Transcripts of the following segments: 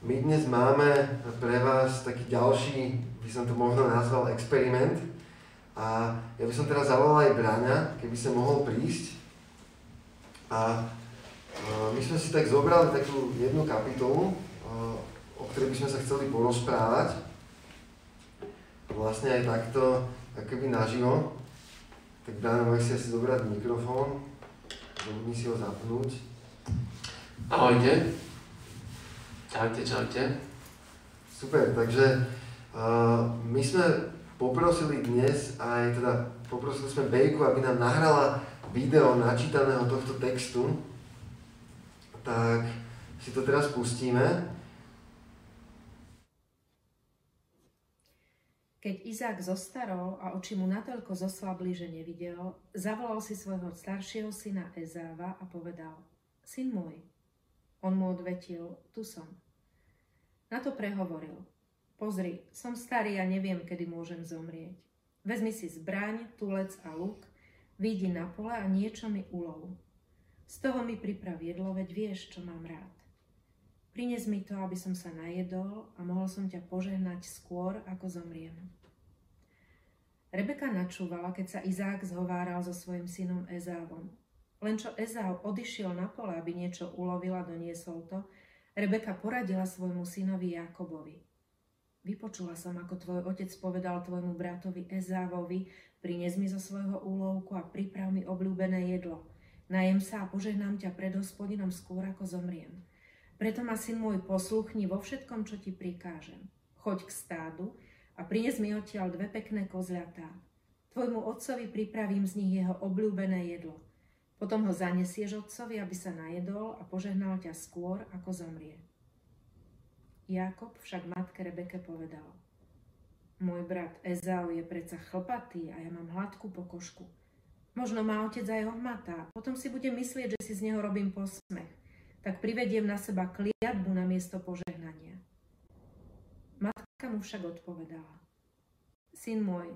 My dnes máme pre vás taký ďalší, by som to možno nazval, experiment. A ja by som teraz zavolal aj Bráňa, keby sa mohol prísť. A my sme si tak zobrali takú jednu kapitolu, o ktorej by sme sa chceli porozprávať. Vlastne aj takto, akoby naživo. Tak Bráňa, môžeš si asi zobrať mikrofón, zabudni si ho zapnúť. Ahojte. Čaute, čaute. Super, takže uh, my sme poprosili dnes aj, teda poprosili sme Bejku, aby nám nahrala video načítaného tohto textu. Tak si to teraz pustíme. Keď Izák zostarol a oči mu natoľko zoslabli, že nevidel, zavolal si svojho staršieho syna Ezáva a povedal, Syn môj, on mu odvetil, tu som. Na to prehovoril, pozri, som starý a neviem, kedy môžem zomrieť. Vezmi si zbraň, tulec a luk, vyjdi na pole a niečo mi ulov. Z toho mi priprav jedlo, veď vieš, čo mám rád. Prines mi to, aby som sa najedol a mohol som ťa požehnať skôr, ako zomriem. Rebeka načúvala, keď sa Izák zhováral so svojim synom Ezávom. Len čo Ezau odišiel na pole, aby niečo ulovil a doniesol to, Rebeka poradila svojmu synovi Jakobovi. Vypočula som, ako tvoj otec povedal tvojmu bratovi Ezávovi, prines mi zo svojho úlovku a priprav mi obľúbené jedlo. Najem sa a požehnám ťa pred hospodinom skôr, ako zomriem. Preto ma syn môj posluchni vo všetkom, čo ti prikážem. Choď k stádu a prines mi odtiaľ dve pekné kozľatá. Tvojmu otcovi pripravím z nich jeho obľúbené jedlo – potom ho zanesieš otcovi, aby sa najedol a požehnal ťa skôr, ako zomrie. Jakob však matke Rebeke povedal, môj brat Ezau je predsa chlpatý a ja mám hladkú pokožku. Možno má otec aj ohmatá, potom si bude myslieť, že si z neho robím posmech. Tak privediem na seba kliatbu na miesto požehnania. Matka mu však odpovedala, syn môj,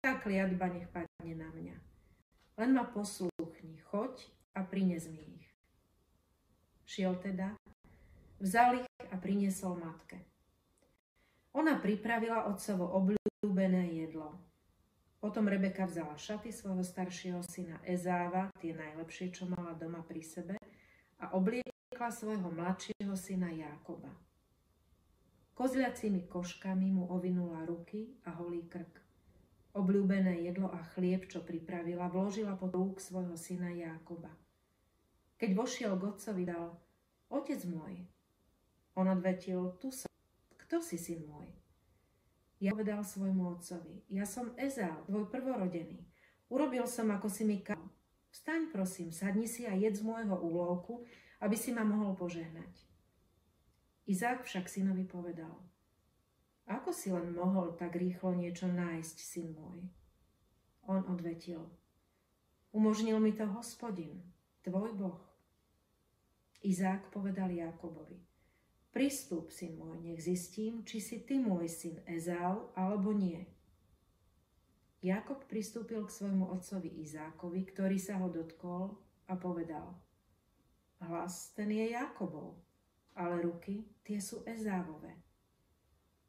tá kliatba nech padne na mňa. Len ma poslúchni, choď a prines mi ich. Šiel teda, vzal ich a priniesol matke. Ona pripravila otcovo obľúbené jedlo. Potom Rebeka vzala šaty svojho staršieho syna Ezáva, tie najlepšie, čo mala doma pri sebe, a obliekla svojho mladšieho syna Jákoba. Kozľacími koškami mu ovinula ruky a holý krk. Obľúbené jedlo a chlieb, čo pripravila, vložila pod rúk svojho syna Jákoba. Keď vošiel k otcovi, dal, otec môj. On odvetil, tu som. Kto si, syn môj? Ja povedal svojmu otcovi, ja som Ezál, tvoj prvorodený. Urobil som, ako si mi kal. Vstaň, prosím, sadni si a jedz z môjho úlovku, aby si ma mohol požehnať. Izák však synovi povedal, ako si len mohol tak rýchlo niečo nájsť, syn môj? On odvetil. Umožnil mi to hospodin, tvoj boh. Izák povedal Jakobovi. Pristup, syn môj, nech zistím, či si ty môj syn Ezau, alebo nie. Jakob pristúpil k svojmu otcovi Izákovi, ktorý sa ho dotkol a povedal. Hlas ten je Jakobov, ale ruky tie sú Ezávové.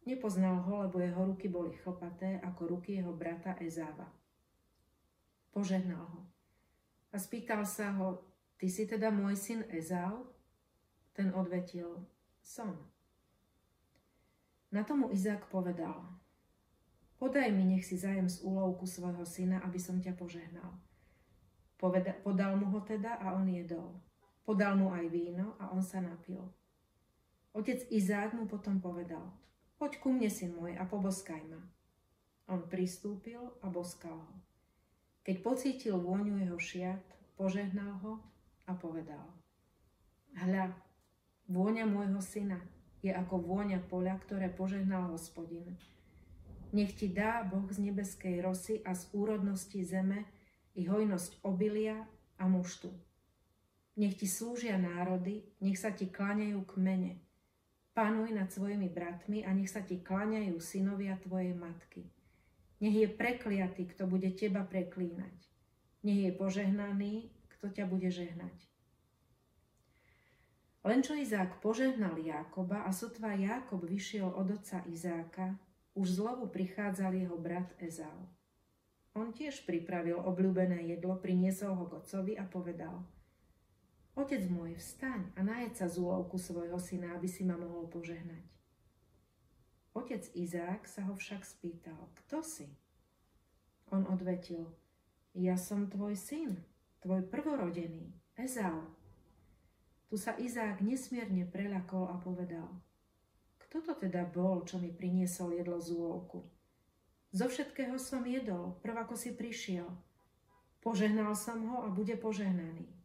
Nepoznal ho, lebo jeho ruky boli chlpaté ako ruky jeho brata Ezáva. Požehnal ho a spýtal sa ho, ty si teda môj syn Ezau? Ten odvetil, som. Na tomu Izák povedal, podaj mi, nech si zajem z úlovku svojho syna, aby som ťa požehnal. Poveda, podal mu ho teda a on jedol. Podal mu aj víno a on sa napil. Otec Izák mu potom povedal, Poď ku mne, syn môj, a poboskaj ma. On pristúpil a boskal ho. Keď pocítil vôňu jeho šiat, požehnal ho a povedal. Hľa, vôňa môjho syna je ako vôňa poľa, ktoré požehnal hospodin. Nech ti dá Boh z nebeskej rosy a z úrodnosti zeme i hojnosť obilia a muštu. Nech ti slúžia národy, nech sa ti kláňajú k mene, Panuj nad svojimi bratmi a nech sa ti kláňajú synovia tvojej matky. Nech je prekliatý, kto bude teba preklínať. Nech je požehnaný, kto ťa bude žehnať. Len čo Izák požehnal Jákoba a sotva Jákob vyšiel od otca Izáka, už zlovu prichádzal jeho brat Ezau. On tiež pripravil obľúbené jedlo, priniesol ho k otcovi a povedal Otec môj, vstaň a najed sa z úlovku svojho syna, aby si ma mohol požehnať. Otec Izák sa ho však spýtal, kto si? On odvetil, ja som tvoj syn, tvoj prvorodený, Ezau. Tu sa Izák nesmierne preľakol a povedal, kto to teda bol, čo mi priniesol jedlo z úlovku? Zo všetkého som jedol, prv ako si prišiel. Požehnal som ho a bude požehnaný.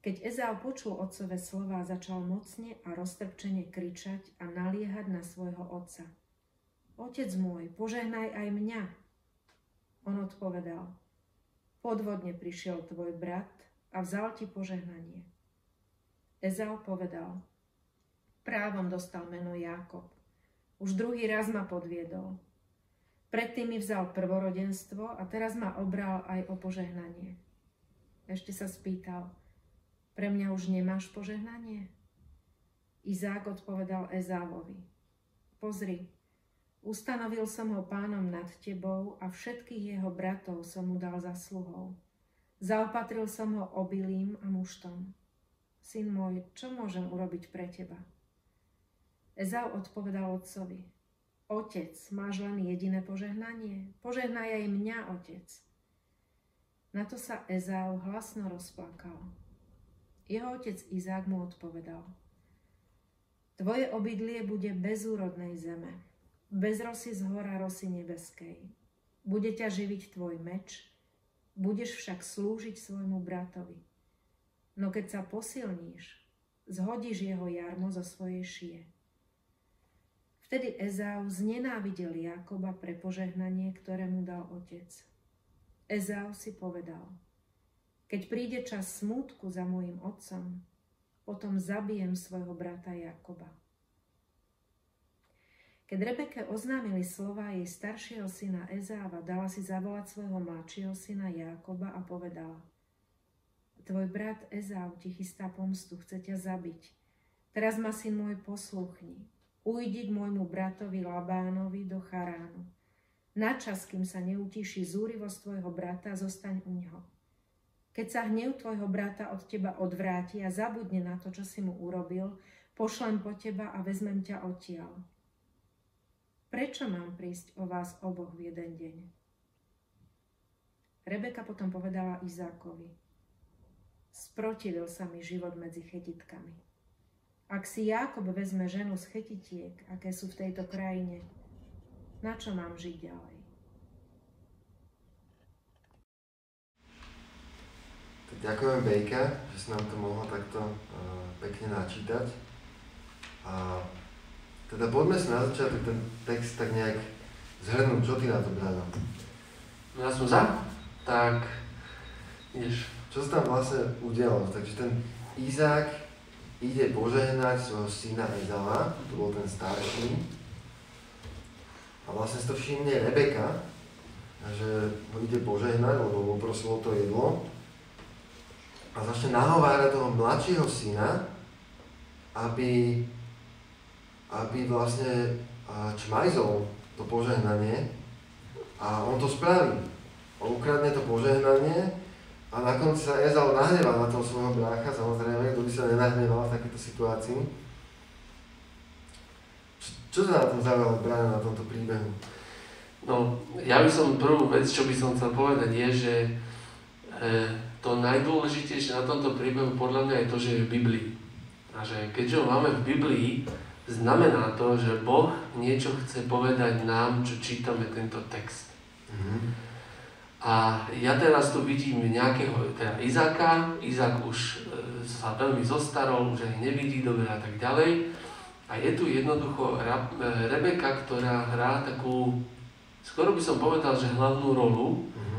Keď Ezau počul otcové slova, začal mocne a roztrpčene kričať a naliehať na svojho otca. Otec môj, požehnaj aj mňa, on odpovedal, podvodne prišiel tvoj brat a vzal ti požehnanie. Ezau povedal, právom dostal meno Jákob. Už druhý raz ma podviedol. Predtým mi vzal prvorodenstvo a teraz ma obral aj o požehnanie. Ešte sa spýtal, pre mňa už nemáš požehnanie? Izák odpovedal Ezávovi, pozri, Ustanovil som ho pánom nad tebou a všetkých jeho bratov som mu dal za sluhou. Zaopatril som ho obilím a muštom. Syn môj, čo môžem urobiť pre teba? Ezau odpovedal otcovi. Otec, máš len jediné požehnanie? Požehnaj aj mňa, otec. Na to sa Ezau hlasno rozplakal. Jeho otec Izák mu odpovedal. Tvoje obydlie bude bez úrodnej zeme, bez rosy z hora rosy nebeskej. Bude ťa živiť tvoj meč, budeš však slúžiť svojmu bratovi. No keď sa posilníš, zhodíš jeho jarmo zo svojej šie. Vtedy Ezau znenávidel Jakoba pre požehnanie, ktoré mu dal otec. Ezau si povedal, keď príde čas smútku za môjim otcom, potom zabijem svojho brata Jakoba. Keď Rebeke oznámili slova jej staršieho syna Ezáva, dala si zavolať svojho mladšieho syna Jákoba a povedala Tvoj brat Ezáv ti chystá pomstu, chce ťa zabiť. Teraz ma syn môj posluchni. Ujdi k môjmu bratovi Labánovi do Charánu. Načas, kým sa neutíši zúrivosť tvojho brata, zostaň u ňoho. Keď sa hnev tvojho brata od teba odvráti a zabudne na to, čo si mu urobil, pošlem po teba a vezmem ťa odtiaľ. Prečo mám prísť o vás oboch v jeden deň? Rebeka potom povedala Izákovi, sprotivil sa mi život medzi chetitkami. Ak si Jákob vezme ženu z chetitiek, aké sú v tejto krajine, na čo mám žiť ďalej? Tak ďakujem Bejka, že si nám to mohla takto uh, pekne načítať. A teda poďme si na začiatok ten text tak nejak zhrnúť. Čo ty na to, Brano? No ja som za, tak ideš. Čo sa tam vlastne udialo? Takže ten Izák ide požehnať svojho syna Ezava, to bol ten starší. A vlastne si to všimne Rebeka, že ho ide požehnať, lebo mu prosilo to jedlo. A začne nahovárať toho mladšieho syna, aby aby vlastne čmajzol to požehnanie a on to spraví. On ukradne to požehnanie a na sa Ezal nahnevá na toho svojho brácha, samozrejme, kto by sa nenahneval v takéto situácii. Čo, sa na tom zaujalo brána na tomto príbehu? No, ja by som prvú vec, čo by som chcel povedať, je, že e, to najdôležitejšie na tomto príbehu podľa mňa je to, že je v Biblii. A že keďže ho máme v Biblii, znamená to, že Boh niečo chce povedať nám, čo čítame tento text. Mm-hmm. A ja teraz tu vidím nejakého, teda Izáka, Izák už e, sa veľmi zostarol, už aj nevidí dobre a tak ďalej. A je tu jednoducho e, Rebeka, ktorá hrá takú, skoro by som povedal, že hlavnú rolu, mm-hmm.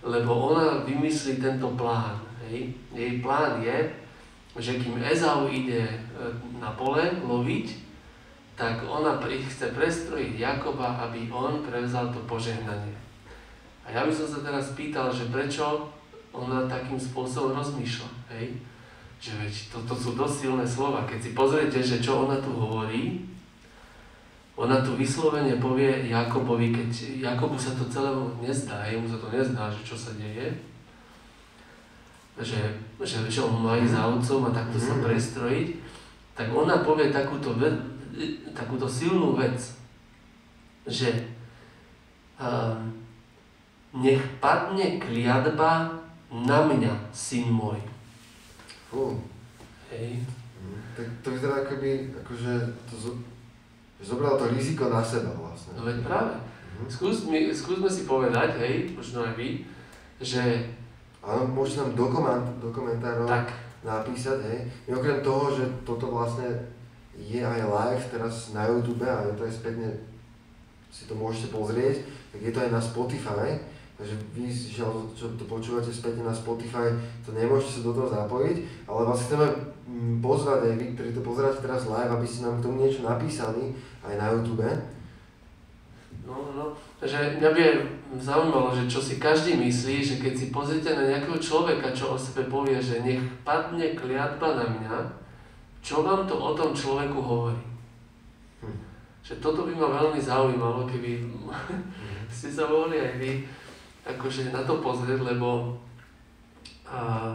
Lebo ona vymyslí tento plán. Hej. Jej plán je, že kým Ezau ide e, na pole loviť, tak ona chce prestrojiť Jakoba, aby on prevzal to požehnanie. A ja by som sa teraz pýtal, že prečo ona takým spôsobom rozmýšľa. Hej? že veď toto sú dosť silné slova. Keď si pozriete, že čo ona tu hovorí, ona tu vyslovene povie Jakobovi, keď Jakobu sa to celému nezdá, jemu sa to nezdá, že čo sa deje, že, že, že on má ísť za otcom a takto sa mhm. prestrojiť, tak ona povie takúto, takúto silnú vec, že uh, nech padne kliatba na mňa, syn môj. Fú. Hej. Mm, tak to vyzerá akoby, akože to zobral to riziko na seba vlastne. No veď práve. Mm-hmm. Skús, mi, skúsme si povedať, hej, možno aj vy, že... Áno, môžete nám do, koment, do komentárov tak. napísať, hej. I okrem toho, že toto vlastne je aj live teraz na YouTube a je to aj spätne, si to môžete pozrieť, tak je to aj na Spotify Takže vy, čo to počúvate späť na Spotify, to nemôžete sa do toho zapojiť, ale vás chceme mm, pozvať aj vy, ktorí to pozeráte teraz live, aby ste nám k tomu niečo napísali aj na YouTube. No, no, takže mňa by zaujímalo, že čo si každý myslí, že keď si pozrite na nejakého človeka, čo o sebe povie, že nech padne kliatba na mňa, čo vám to o tom človeku hovorí? Hm. Že toto by ma veľmi zaujímalo, keby hm. ste sa mohli aj vy akože na to pozrieť, lebo a,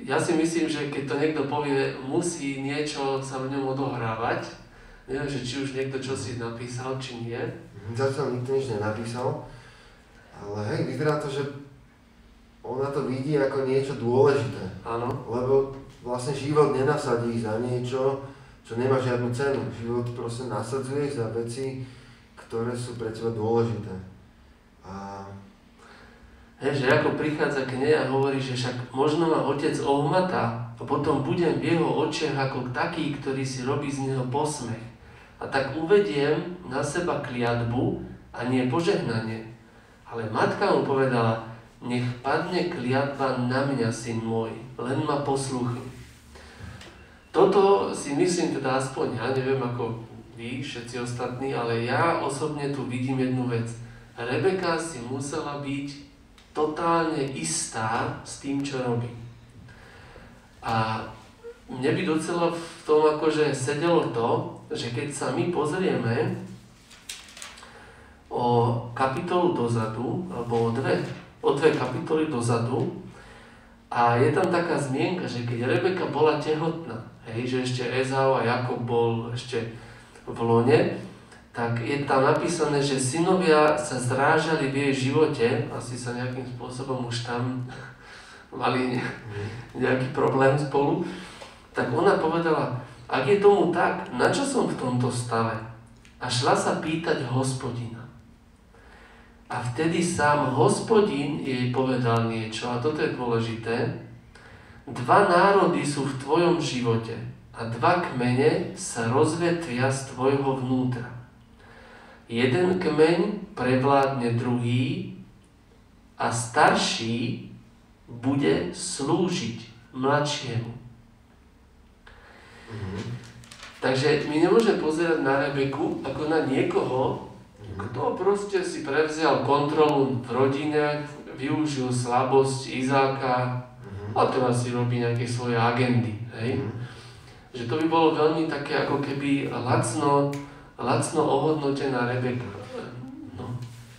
ja si myslím, že keď to niekto povie, musí niečo sa v ňom odohrávať. Neviem, že či už niekto čo si napísal, či nie. Mhm, zatiaľ nikto nič nenapísal, ale hej, vyzerá to, že ona to vidí ako niečo dôležité. Áno. Lebo vlastne život nenasadí za niečo, čo nemá žiadnu cenu. Život proste nasadzuje za veci, ktoré sú pre teba dôležité. A... Hej, že ako prichádza k nej a hovorí, že však možno ma otec ohmata a potom budem v jeho očiach ako taký, ktorý si robí z neho posmech. A tak uvediem na seba kliatbu a nie požehnanie. Ale matka mu povedala, nech padne kliatba na mňa, syn môj, len ma posluchni. Toto si myslím teda aspoň ja, neviem ako vy, všetci ostatní, ale ja osobne tu vidím jednu vec Rebeka si musela byť totálne istá s tým, čo robí. A mne by docela v tom akože sedelo to, že keď sa my pozrieme o kapitolu dozadu, alebo o dve, o dve kapitoly dozadu, a je tam taká zmienka, že keď Rebeka bola tehotná, hej, že ešte Ezau a Jakob bol ešte v lone, tak je tam napísané, že synovia sa zrážali v jej živote, asi sa nejakým spôsobom už tam mali nejaký problém spolu, tak ona povedala, ak je tomu tak, na čo som v tomto stave? A šla sa pýtať hospodina. A vtedy sám hospodin jej povedal niečo, a toto je dôležité, dva národy sú v tvojom živote a dva kmene sa rozvetvia z tvojho vnútra jeden kmeň prevládne druhý a starší bude slúžiť mladšiemu. Mm-hmm. Takže my nemôžeme pozerať na Rebeku ako na niekoho, mm-hmm. kto proste si prevzial kontrolu v rodine, využil slabosť Izáka mm-hmm. a teraz si robí nejaké svoje agendy. Hej? Mm-hmm. Že to by bolo veľmi také ako keby lacno lacno ohodnotená Rebeka. No.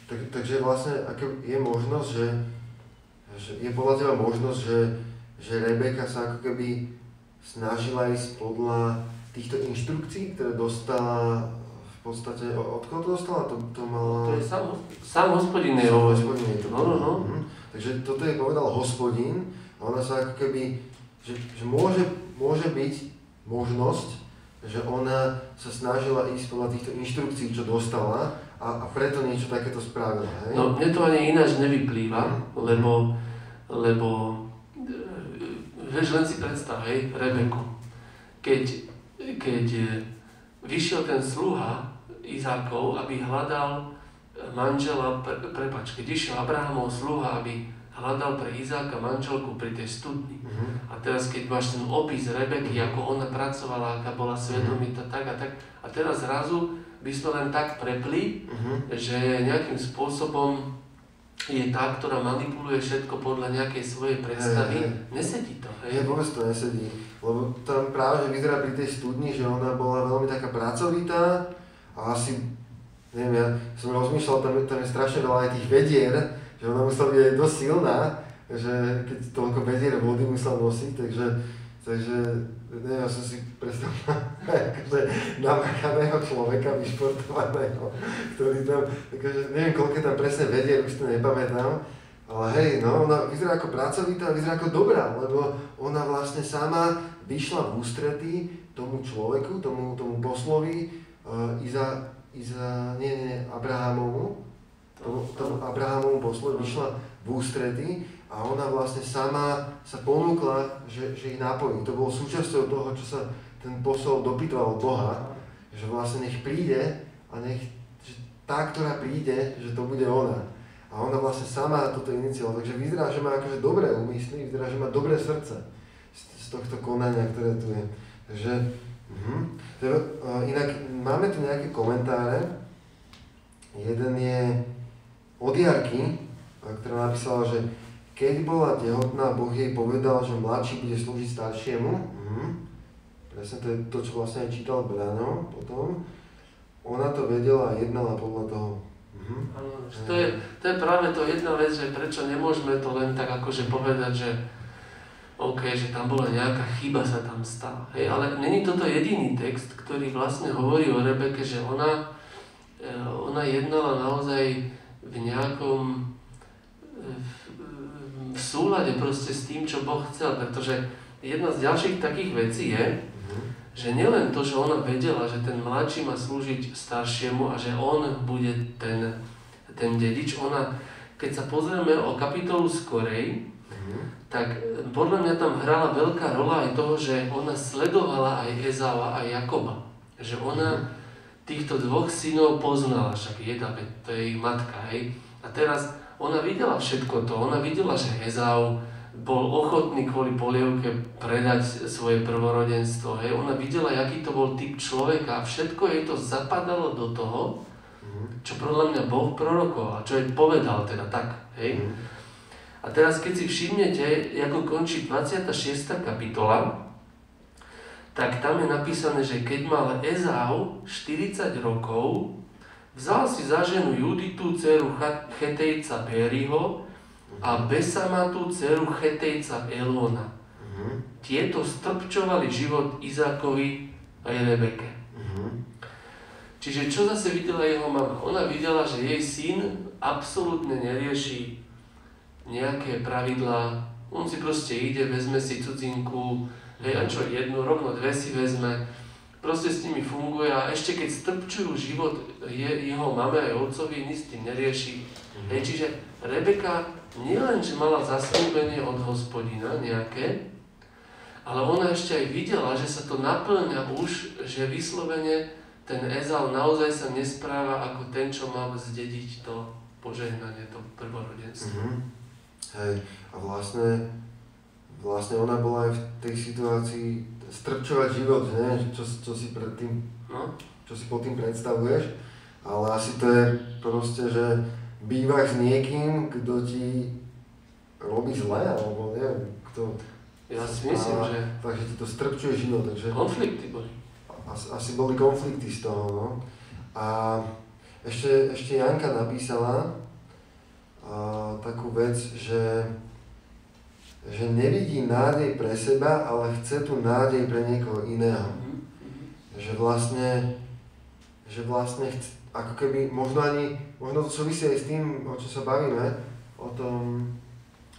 Tak, takže vlastne ako je možnosť, že, že je podľa teba možnosť, že, že Rebeka sa ako keby snažila ísť podľa týchto inštrukcií, ktoré dostala v podstate, od koho to dostala? To, to mala... To je sám, sám hospodin je hospodin to. No, no, no. Mhm. Takže toto je povedal hospodin a ona sa ako keby, že, že môže, môže byť možnosť, že ona sa snažila ísť podľa týchto inštrukcií, čo dostala a, a preto niečo takéto spravila. Hej? No mne to ani ináč nevyplýva, mm. lebo, lebo e, vieš, len si predstav, hej, Rebeku, keď, keď e, vyšiel ten sluha Izákov, aby hľadal manžela, pre, prepač, keď išiel Abrahamov sluha, aby hľadal pre Izáka manželku pri tej studni. Uh-huh. A teraz keď máš ten opis Rebeky, ako ona pracovala, aká bola svedomita, tak a tak. A teraz zrazu by sme len tak prepli, uh-huh. že nejakým spôsobom je tá, ktorá manipuluje všetko podľa nejakej svojej predstavy, Hej, hej. nesedí to. Hej. vôbec to nesedí. Lebo tam práve, že vyzerá pri tej studni, že ona bola veľmi taká pracovitá a asi, neviem, ja som rozmýšľal, tam, tam je strašne veľa aj tých vedier, že ona musela byť aj dosť silná, že keď toľko vedier vody musela nosiť, takže, takže neviem, ja som si predstavil akože namakaného človeka, vyšportovaného, ktorý tam, akože neviem, koľko tam presne vedier, už to nepamätám, ale hej, no, ona vyzerá ako pracovitá, vyzerá ako dobrá, lebo ona vlastne sama vyšla v ústretí tomu človeku, tomu, tomu poslovi uh, Iza, Iza, nie, nie, Abrahamovu, tomu, tomu Abrahamovu poslovi vyšla v ústretí a ona vlastne sama sa ponúkla, že, že ich napojí. To bolo súčasťou toho, čo sa ten posol dopytoval Boha, že vlastne nech príde a nech že tá, ktorá príde, že to bude ona. A ona vlastne sama toto iniciovala, takže vyzerá, že má akože dobré úmysly, vyzerá, že má dobré srdce z, z tohto konania, ktoré tu je. Takže, uh-huh. inak máme tu nejaké komentáre. Jeden je od Jarky, ktorá napísala, že keď bola tehotná, Boh jej povedal, že mladší bude slúžiť staršiemu. Uh-huh. Presne to je to, čo vlastne aj čítal Brano potom. Ona to vedela a jednala podľa toho. Že to, je, to je práve to jedna vec, že prečo nemôžeme to len tak akože povedať, že OK, že tam bola nejaká chyba sa tam stala. Hej, ale není toto jediný text, ktorý vlastne hovorí o Rebeke, že ona, e, ona jednala naozaj v nejakom e, v, súlade proste s tým, čo Boh chcel, pretože jedna z ďalších takých vecí je, Uh-huh. že nielen to, že ona vedela, že ten mladší má slúžiť staršiemu a že on bude ten, ten dedič, ona, keď sa pozrieme o kapitolu skorej, Uh-huh. tak podľa mňa tam hrala veľká rola aj toho, že ona sledovala aj Ezáva a Jakoba. Že ona týchto dvoch synov poznala, však jedna, veď to je ich matka, hej. A teraz ona videla všetko to, ona videla, že Ezau bol ochotný kvôli polievke predať svoje prvorodenstvo, hej. Ona videla, aký to bol typ človeka a všetko jej to zapadalo do toho, Uh-huh. čo podľa mňa Boh prorokoval, čo jej povedal teda tak, hej. Uh-huh. A teraz keď si všimnete, ako končí 26. kapitola, tak tam je napísané, že keď mal Ezau 40 rokov, vzal si za ženu Juditu, dceru Chetejca Beriho a Besamatu, dceru Chetejca Elona. Uh-huh. Tieto strpčovali život Izákovi aj Rebeke. Uh-huh. Čiže čo zase videla jeho mama? Ona videla, že jej syn absolútne nerieši nejaké pravidlá. On si proste ide, vezme si cudzinku, hej, a čo jednu, rovno dve si vezme. Proste s nimi funguje a ešte keď strpčujú život je, jeho mame aj otcovi, nič s tým nerieši. Hej, čiže Rebeka nielen, že mala zaslúbenie od hospodina nejaké, ale ona ešte aj videla, že sa to naplňa už, že vyslovene ten Ezau naozaj sa nespráva ako ten, čo mal zdediť to požehnanie, to prvorodenstvo. Uh-huh. Hej, a vlastne, vlastne ona bola aj v tej situácii strpčovať život, neviem, čo, čo si pred tým, No, čo si pod tým predstavuješ, ale asi to je proste, že bývaš s niekým, kto ti robí zle, alebo neviem, kto ja si myslím, A- že fakt, že ti to strpčuje život, takže konflikty boli. asi, asi boli konflikty z toho, no. A ešte, ešte Janka napísala a, takú vec, že, že nevidí nádej pre seba, ale chce tu nádej pre niekoho iného. Mhm. Že vlastne, že vlastne chce, ako keby, možno ani, možno to súvisí aj s tým, o čo sa bavíme, o tom,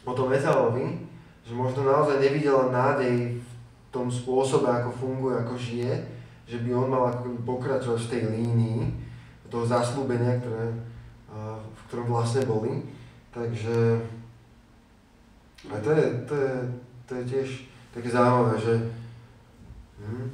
o tom Ezauovi, že možno naozaj nevidela nádej v tom spôsobe, ako funguje, ako žije, že by on mal ako keby pokračovať v tej línii toho zaslúbenia, ktoré, a, v ktorom vlastne boli. Takže a to je, to je, to je tiež také zaujímavé, že hm,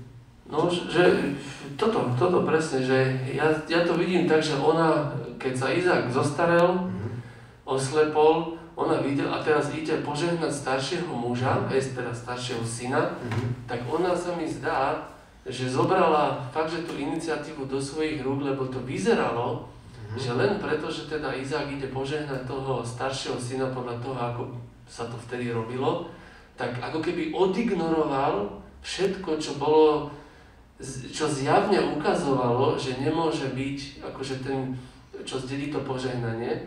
No, že- toto, toto presne, že ja, ja to vidím tak, že ona, keď sa Izák zostarel, hm, oslepol, ona videla a teraz ide požehnať staršieho muža, aj teda staršieho syna, hm, tak ona sa mi zdá, že zobrala fakt, že tú iniciatívu do svojich rúk, lebo to vyzeralo, Mhm. Že len preto, že teda Izák ide požehnať toho staršieho syna podľa toho, ako sa to vtedy robilo, tak ako keby odignoroval všetko, čo bolo, čo zjavne ukazovalo, že nemôže byť akože ten, čo zdedí to požehnanie.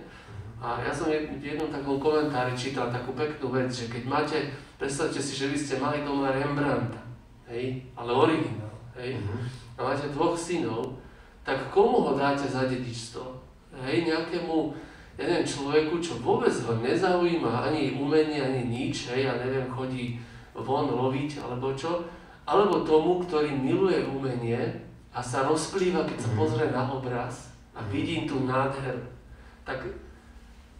A ja som v jednom takom komentári čítal takú peknú vec, že keď máte, predstavte si, že vy ste mali doma Rembrandta, hej, ale originál, hej, Mhm. a máte dvoch synov, tak komu ho dáte za dedičstvo? Hej, nejakému, ja neviem, človeku, čo vôbec ho nezaujíma ani umenie, ani nič, hej, ja neviem, chodí von loviť alebo čo, alebo tomu, ktorý miluje umenie a sa rozplýva, keď sa Mhm. pozrie na obraz a Mhm. vidí tú nádheru. Tak,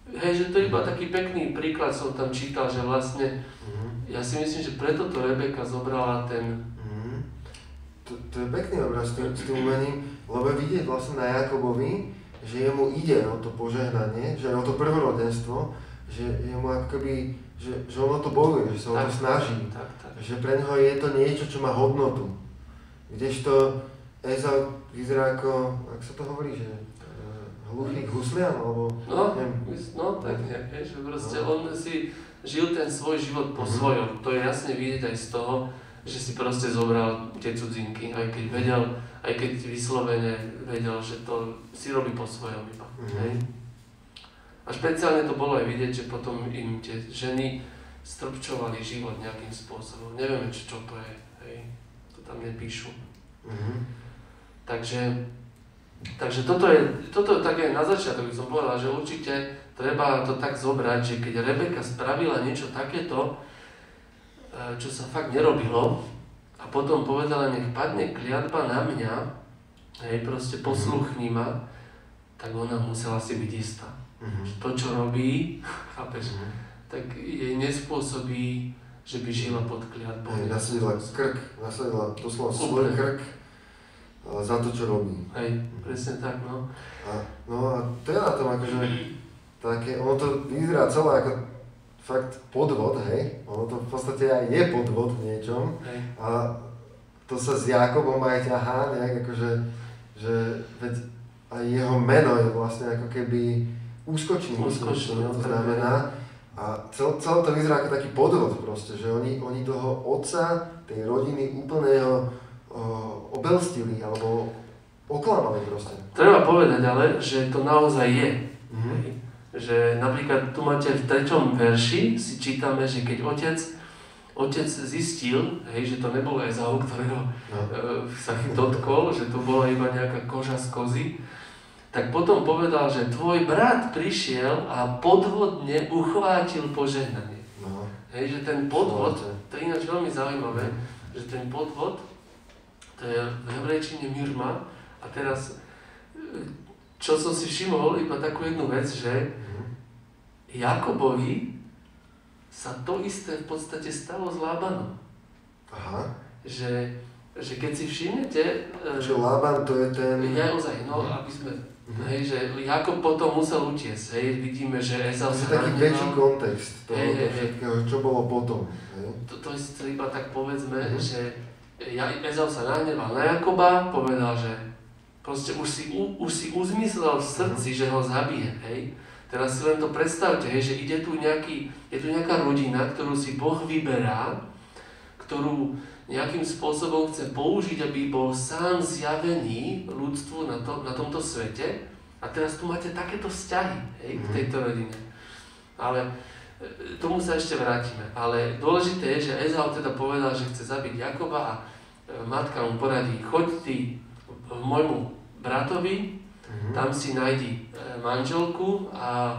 hej, že to je iba taký pekný príklad som tam čítal, že vlastne, Mhm. ja si myslím, že preto to Rebeka zobrala ten, Mhm. To, to je pekný obraz s tým, s tým umením, lebo vidieť vlastne na Jakobovi, že jemu ide o to požehnanie, že o to prvorodenstvo, že jemu ako keby, že, že ono to bojuje, že sa o to Tak. snaží. tak, tak. Že pre neho je to niečo, čo má hodnotu. Kdežto Ezau vyzerá ako, ak sa to hovorí, že uh, hluchý huslian, alebo No, neviem. no tak vieš, že proste No. on si žil ten svoj život po Mhm. svojom. To je jasne vidieť aj z toho, že si proste zobral tie cudzinky, aj keď vedel, aj keď vyslovene vedel, že to si robí po svojom iba. Mhm. Hej. A špeciálne to bolo aj vidieť, že potom im tie ženy strpčovali život nejakým spôsobom. Nevieme, čo, čo to je, hej. To tam nepíšu. Mhm. Takže, takže toto je, toto také na začiatok by som povedal, že určite treba to tak zobrať, že keď Rebeka spravila niečo takéto, čo sa fakt nerobilo, a potom povedala, nech padne kliatba na mňa, hej, proste posluchni ma, tak ona musela si byť istá. Mhm. To, čo robí, chápeš, Mhm. tak jej nespôsobí, že by žila pod kliatbou. Hej, nasadila krk, nasadila doslova svoj krk za to, čo robí. Hej, presne tak, no. A, no a to je na tom akože také, ono to vyzerá celé ako fakt podvod, hej, ono to v podstate aj je podvod v niečom Hej. a to sa s Jakobom aj ťahá nejak akože, že veď aj jeho meno je vlastne ako keby úskočný, Úskočný, tak. znamená a cel, celé to vyzerá ako taký podvod proste, že oni, oni toho otca, tej rodiny úplne ho o, obelstili alebo oklamali proste. Treba povedať ale, že to naozaj je. Mhm. Že napríklad tu máte v treťom verši, si čítame, že keď otec, otec zistil, hej, že to nebol Ezau, ktorého No. e, sa dotkol, že to bola iba nejaká koža z kozy, tak potom povedal, že tvoj brat prišiel a podvodne uchvátil požehnanie. No. Hej, že ten podvod, to je ináč veľmi zaujímavé, že ten podvod, to je v hebrejčine myrma, a teraz, e, čo som si všimol, iba takú jednu vec, že Mhm. Jakobovi sa to isté v podstate stalo s Lábanom. Aha. Že, že keď si všimnete, e, Čiže Laban to je ten... ja ozaj, no aby sme, Mhm. hej, že Jakob potom musel utiesť, hej, vidíme, že je sa taký väčší kontext toho Hej, hej, všetkého, čo bolo potom. Hej? To, to je iba tak povedzme, Mhm. že ja, Ezau sa nahneval na Jakoba, povedal, že proste už si, u, už si uzmyslel v srdci, že ho zabije, hej. Teraz si len to predstavte, hej, že ide tu nejaký, je tu nejaká rodina, ktorú si Boh vyberá, ktorú nejakým spôsobom chce použiť, aby bol sám zjavený ľudstvu na, to, na tomto svete. A teraz tu máte takéto vzťahy hej, k Mhm. tejto rodine. Ale e, tomu sa ešte vrátime. Ale dôležité je, že Ezau teda povedal, že chce zabiť Jakoba a e, matka mu poradí, choď ty môjmu bratovi, Mhm. tam si nájdi e, manželku a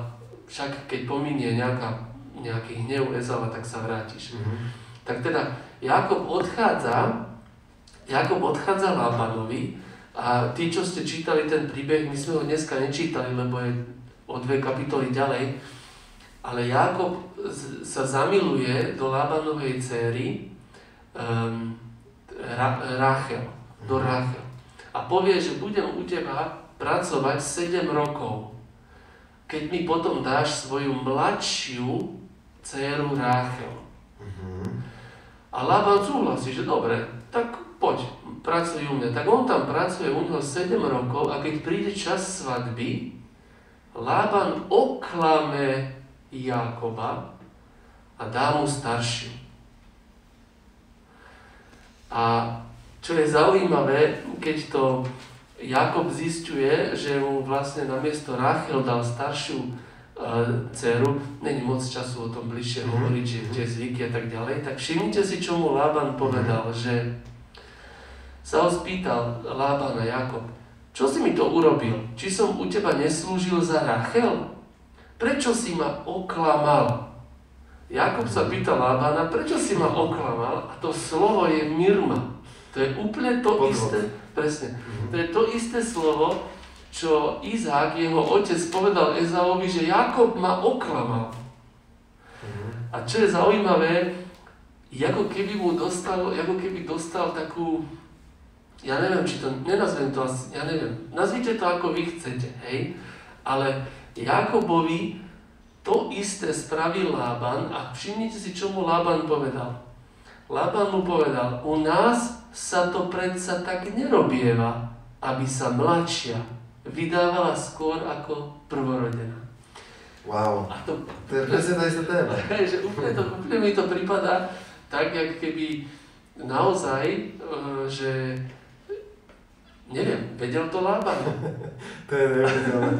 však keď pominie nejaká, nejaký hnev Ezava, tak sa vrátiš. Mhm. Tak teda Jakob odchádza, Jakob odchádza Lábanovi a tí, čo ste čítali ten príbeh, my sme ho dneska nečítali, lebo je o dve kapitoly ďalej, ale Jakob sa zamiluje do Lábanovej céry um, Ra- Rachel, do Rachel. A povie, že budem u teba pracovať 7 rokov, keď mi potom dáš svoju mladšiu dceru Rachel. Mhm. A Laban súhlasí, že dobre, tak poď, pracuj u mňa. Tak on tam pracuje u neho 7 rokov a keď príde čas svadby, Lában oklame Jakoba a dá mu staršiu. A čo je zaujímavé, keď to Jakob zistuje, že mu vlastne namiesto Rachel dal staršiu uh, dceru, není moc času o tom bližšie mm-hmm. hovoriť, že tie zvyky a tak ďalej, tak všimnite si, čo mu Lában povedal, mm-hmm. že sa ho spýtal Lában a Jakob, čo si mi to urobil? Či som u teba neslúžil za Rachel? Prečo si ma oklamal? Jakob sa pýta Lábana, prečo si ma oklamal? A to slovo je mirma. To je úplne to Podvod. isté, presne, mm-hmm. to je to isté slovo, čo Izák, jeho otec, povedal Ezaovi, že Jakob ma oklamal. Mm-hmm. A čo je zaujímavé, ako keby mu dostal, ako keby dostal takú ja neviem, či to, nenazvem to asi, ja neviem, nazvite to ako vy chcete, hej, ale Jakobovi to isté spravil Lában a všimnite si, čo mu Lában povedal. Lában mu povedal, u nás sa to predsa tak nerobieva, aby sa mladšia vydávala skôr ako prvorodená. Wow, a to, to je presne tá istá téma. že úplne, to, úplne mi to prípada tak, jak keby naozaj, e, že Neviem, vedel to Lában? to je neuveriteľné.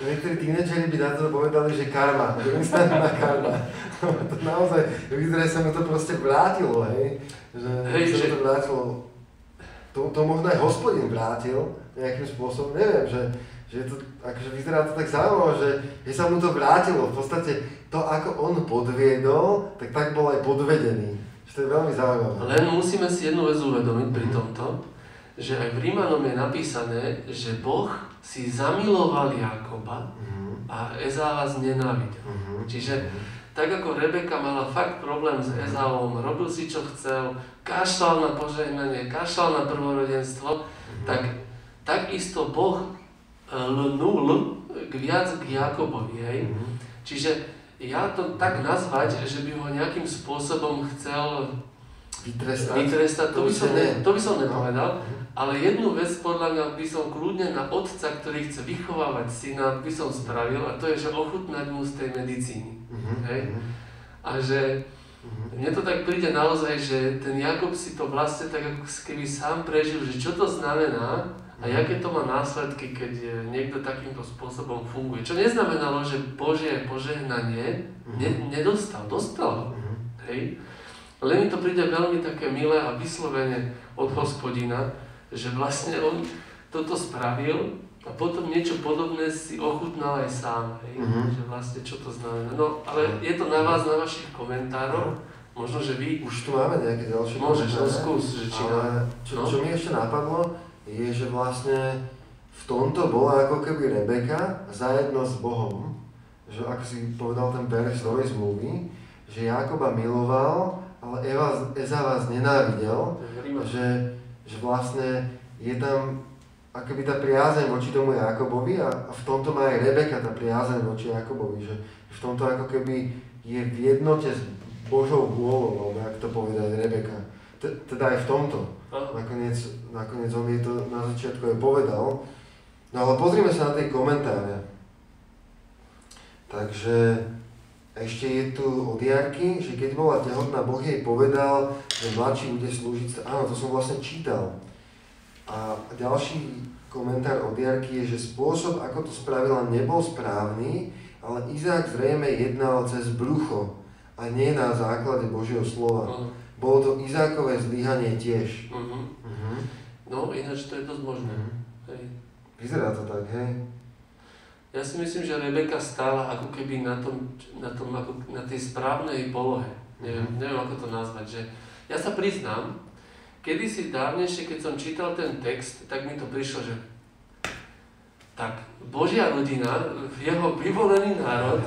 Niektorí tínedžeri by na to povedali, že karma, že instantná karma. to naozaj, vyzerá sa mi to proste vrátilo, hej? Že hej, sa že... to vrátilo. To, to možno aj hospodin vrátil nejakým spôsobom, neviem, že, že to, akože vyzerá to tak zaujímavé, že, že sa mu to vrátilo. V podstate to, ako on podviedol, tak tak bol aj podvedený. Že to je veľmi zaujímavé. Len musíme si jednu vec uvedomiť pri tomto, že aj v Rímanom je napísané, že Boh si zamiloval Jakoba mm-hmm. a Ezáva znenávidel. Mm-hmm. Čiže mhm. Tak ako Rebeka mala fakt problém s mhm. Ezávom, robil si čo chcel, kašľal na požehnanie, kašľal na prvorodenstvo, mm-hmm. tak takisto Boh e, lnul k viac k Jakobovi. Hej? Mm-hmm. Čiže ja to tak nazvať, že by ho nejakým spôsobom chcel vytrestať, vytrestať to, by som, ne, to by som nepovedal. No. Ale jednu vec podľa mňa by som kľudne na otca, ktorý chce vychovávať syna, by som spravil a to je, že ochutnať mu z tej medicíny. Uh-huh. Hej? Mhm. A že uh-huh. mne to tak príde naozaj, že ten Jakob si to vlastne tak ako keby sám prežil, že čo to znamená a mhm. aké to má následky, keď niekto takýmto spôsobom funguje. Čo neznamenalo, že Božie požehnanie ne, nedostal, dostal. Uh-huh. Hej? Len mi to príde veľmi také milé a vyslovene od hospodina, že vlastne on toto spravil a potom niečo podobné si ochutnal aj sám, hej? Mm-hmm. že vlastne čo to znamená. No ale je to na vás, na vašich komentároch, možno, že vy... Už tu máme nejaké ďalšie Môžeš, no skús, že či ale čo, no? čo mi ešte napadlo, je, že vlastne v tomto bola ako keby Rebeka zajedno s Bohom, že ako si povedal ten verš novej zmluvy, že Jakoba miloval, ale Eva, Eza vás nenávidel, že že vlastne je tam akoby tá priazeň voči tomu Jakobovi a, a v tomto má aj Rebeka tá priazeň voči Jakobovi, že v tomto ako keby je v jednote s Božou vôľou, alebo ak to povedať Rebeka. T- teda aj v tomto. Nakoniec, nakoniec on je to na začiatku aj povedal. No ale pozrime sa na tie komentáre. Takže ešte je tu od Jarky, že keď bola tehotná, Boh jej povedal, že mladší bude slúžiť. Áno, to som vlastne čítal. A ďalší komentár od Jarky je, že spôsob, ako to spravila, nebol správny, ale Izák zrejme jednal cez brucho a nie na základe Božieho slova. Uh-huh. Bolo to Izákové zlyhanie tiež. Uh-huh. Uh-huh. No, ináč to je dosť možné. Uh-huh. Hej. Vyzerá to tak, hej? Ja si myslím, že Rebeka stála ako keby na, tom, na, tom, ako, na tej správnej polohe. Neviem, neviem, ako to nazvať. Že ja sa priznám, kedysi dávnejšie, keď som čítal ten text, tak mi to prišlo, že tak Božia rodina, jeho vyvolený národ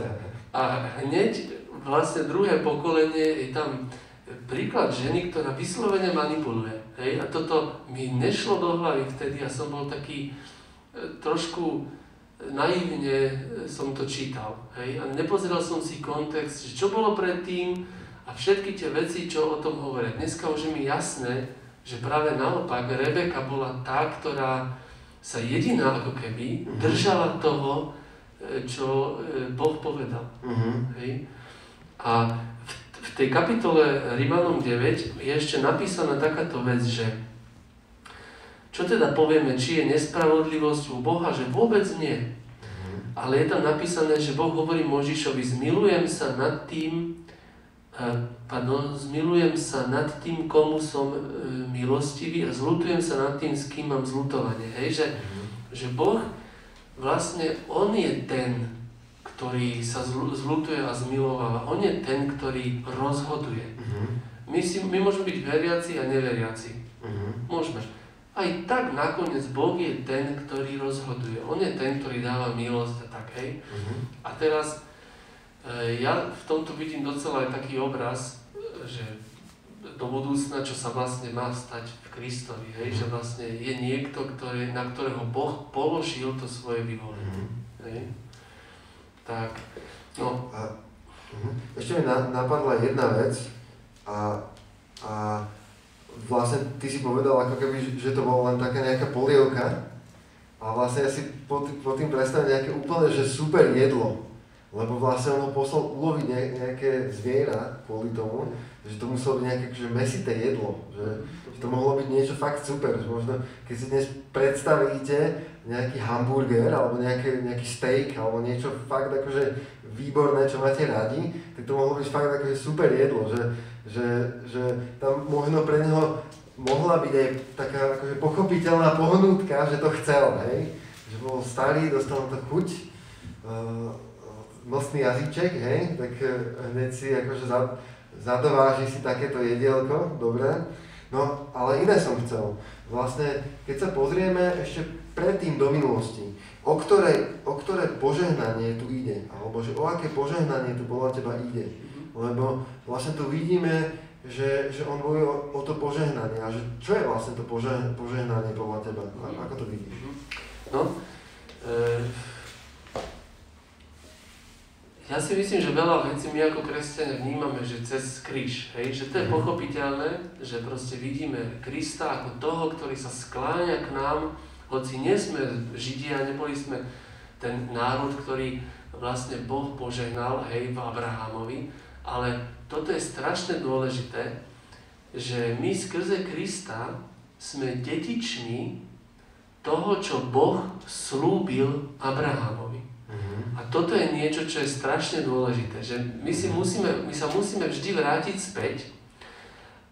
a hneď vlastne druhé pokolenie je tam príklad ženy, ktorá vyslovene manipuluje. Hej? A toto mi nešlo do hlavy vtedy a som bol taký e, trošku naivne som to čítal. Hej? A nepozeral som si kontext, čo bolo predtým a všetky tie veci, čo o tom hovoria. Dneska už je mi jasné, že práve naopak Rebeka bola tá, ktorá sa jediná ako keby Mhm. držala toho, e, čo e, Boh povedal. Mhm. Hej? A v, v tej kapitole Rimanom 9 je ešte napísaná takáto vec, že čo teda povieme, či je nespravodlivosť u Boha, že vôbec nie. Mhm. Ale je tam napísané, že Boh hovorí Možišovi, zmilujem sa nad tým, pardon, zmilujem sa nad tým, komu som eh, milostivý a zlutujem sa nad tým, s kým mám zlutovanie. Hej, že, Mhm. že Boh vlastne, On je ten, ktorý sa zlu- zlutuje a zmilováva. On je ten, ktorý rozhoduje. Mhm. My, si, my môžeme byť veriaci a neveriaci. Mhm. Môžeme. Aj tak nakoniec Boh je ten, ktorý rozhoduje. On je ten, ktorý dáva milosť a tak, hej. Mhm. A teraz e, ja v tomto vidím docela aj taký obraz, že do budúcna, čo sa vlastne má stať v Kristovi, hej, že vlastne je niekto, ktorý, na ktorého Boh položil to svoje vyvolenie. Mhm. Hej. Tak, no, A, mhm. ešte mi na, napadla jedna vec a, a vlastne ty si povedal ako keby, že to bolo len taká nejaká polievka a vlastne ja si pod, pod tým predstavím nejaké úplne, že super jedlo. Lebo vlastne on ho poslal uloviť ne, nejaké zviera kvôli tomu, že to muselo byť nejaké že mesité jedlo. Že, že to mohlo byť niečo fakt super. Že možno keď si dnes predstavíte nejaký hamburger alebo nejaké, nejaký steak alebo niečo fakt akože výborné, čo máte radi, tak to mohlo byť fakt akože super jedlo. Že, že, že tam možno pre neho mohla byť aj taká akože pochopiteľná pohnutka, že to chcel, hej? Že bol starý, dostal to chuť, uh, mocný jazyček, hej? Tak uh, hneď si akože za, zadováži si takéto jedielko, dobre? No, ale iné som chcel. Vlastne, keď sa pozrieme ešte predtým do minulosti, o ktoré, o ktoré požehnanie tu ide, alebo že o aké požehnanie tu podľa teba ide. Lebo vlastne tu vidíme, že, že on hovorí o, o to požehnanie. A že čo je vlastne to požeh, požehnanie podľa teba? A, ako to vidíš? no, e, ja si myslím, že veľa vecí my ako kresťania vnímame, že cez kríž, hej, že to je Mhm. pochopiteľné, že proste vidíme Krista ako toho, ktorý sa skláňa k nám, hoci nie sme Židia, neboli sme ten národ, ktorý vlastne Boh požehnal, hej, v Abrahamovi, ale toto je strašne dôležité, že my skrze Krista sme dedičmi toho, čo Boh slúbil Abrahamovi. Mhm. A toto je niečo, čo je strašne dôležité, že my, si musíme, my sa musíme vždy vrátiť späť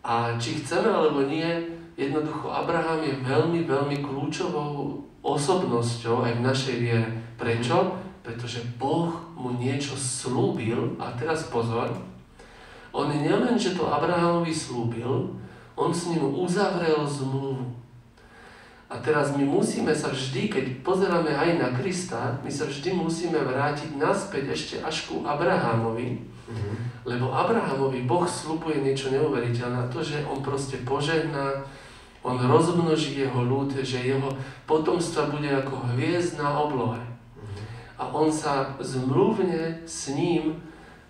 a či chceme alebo nie, jednoducho Abraham je veľmi, veľmi kľúčovou osobnosťou aj v našej viere. Prečo? Pretože Boh mu niečo slúbil a teraz pozor, on nielen, že to Abrahamovi slúbil, on s ním uzavrel zmluvu. A teraz my musíme sa vždy, keď pozeráme aj na Krista, my sa vždy musíme vrátiť naspäť ešte až ku Abrahamovi, Mhm. lebo Abrahamovi Boh slubuje niečo neuveriteľné, to, že on proste požehná, on rozmnoží jeho ľud, že jeho potomstva bude ako hviezd na oblohe. Mhm. A on sa zmluvne s ním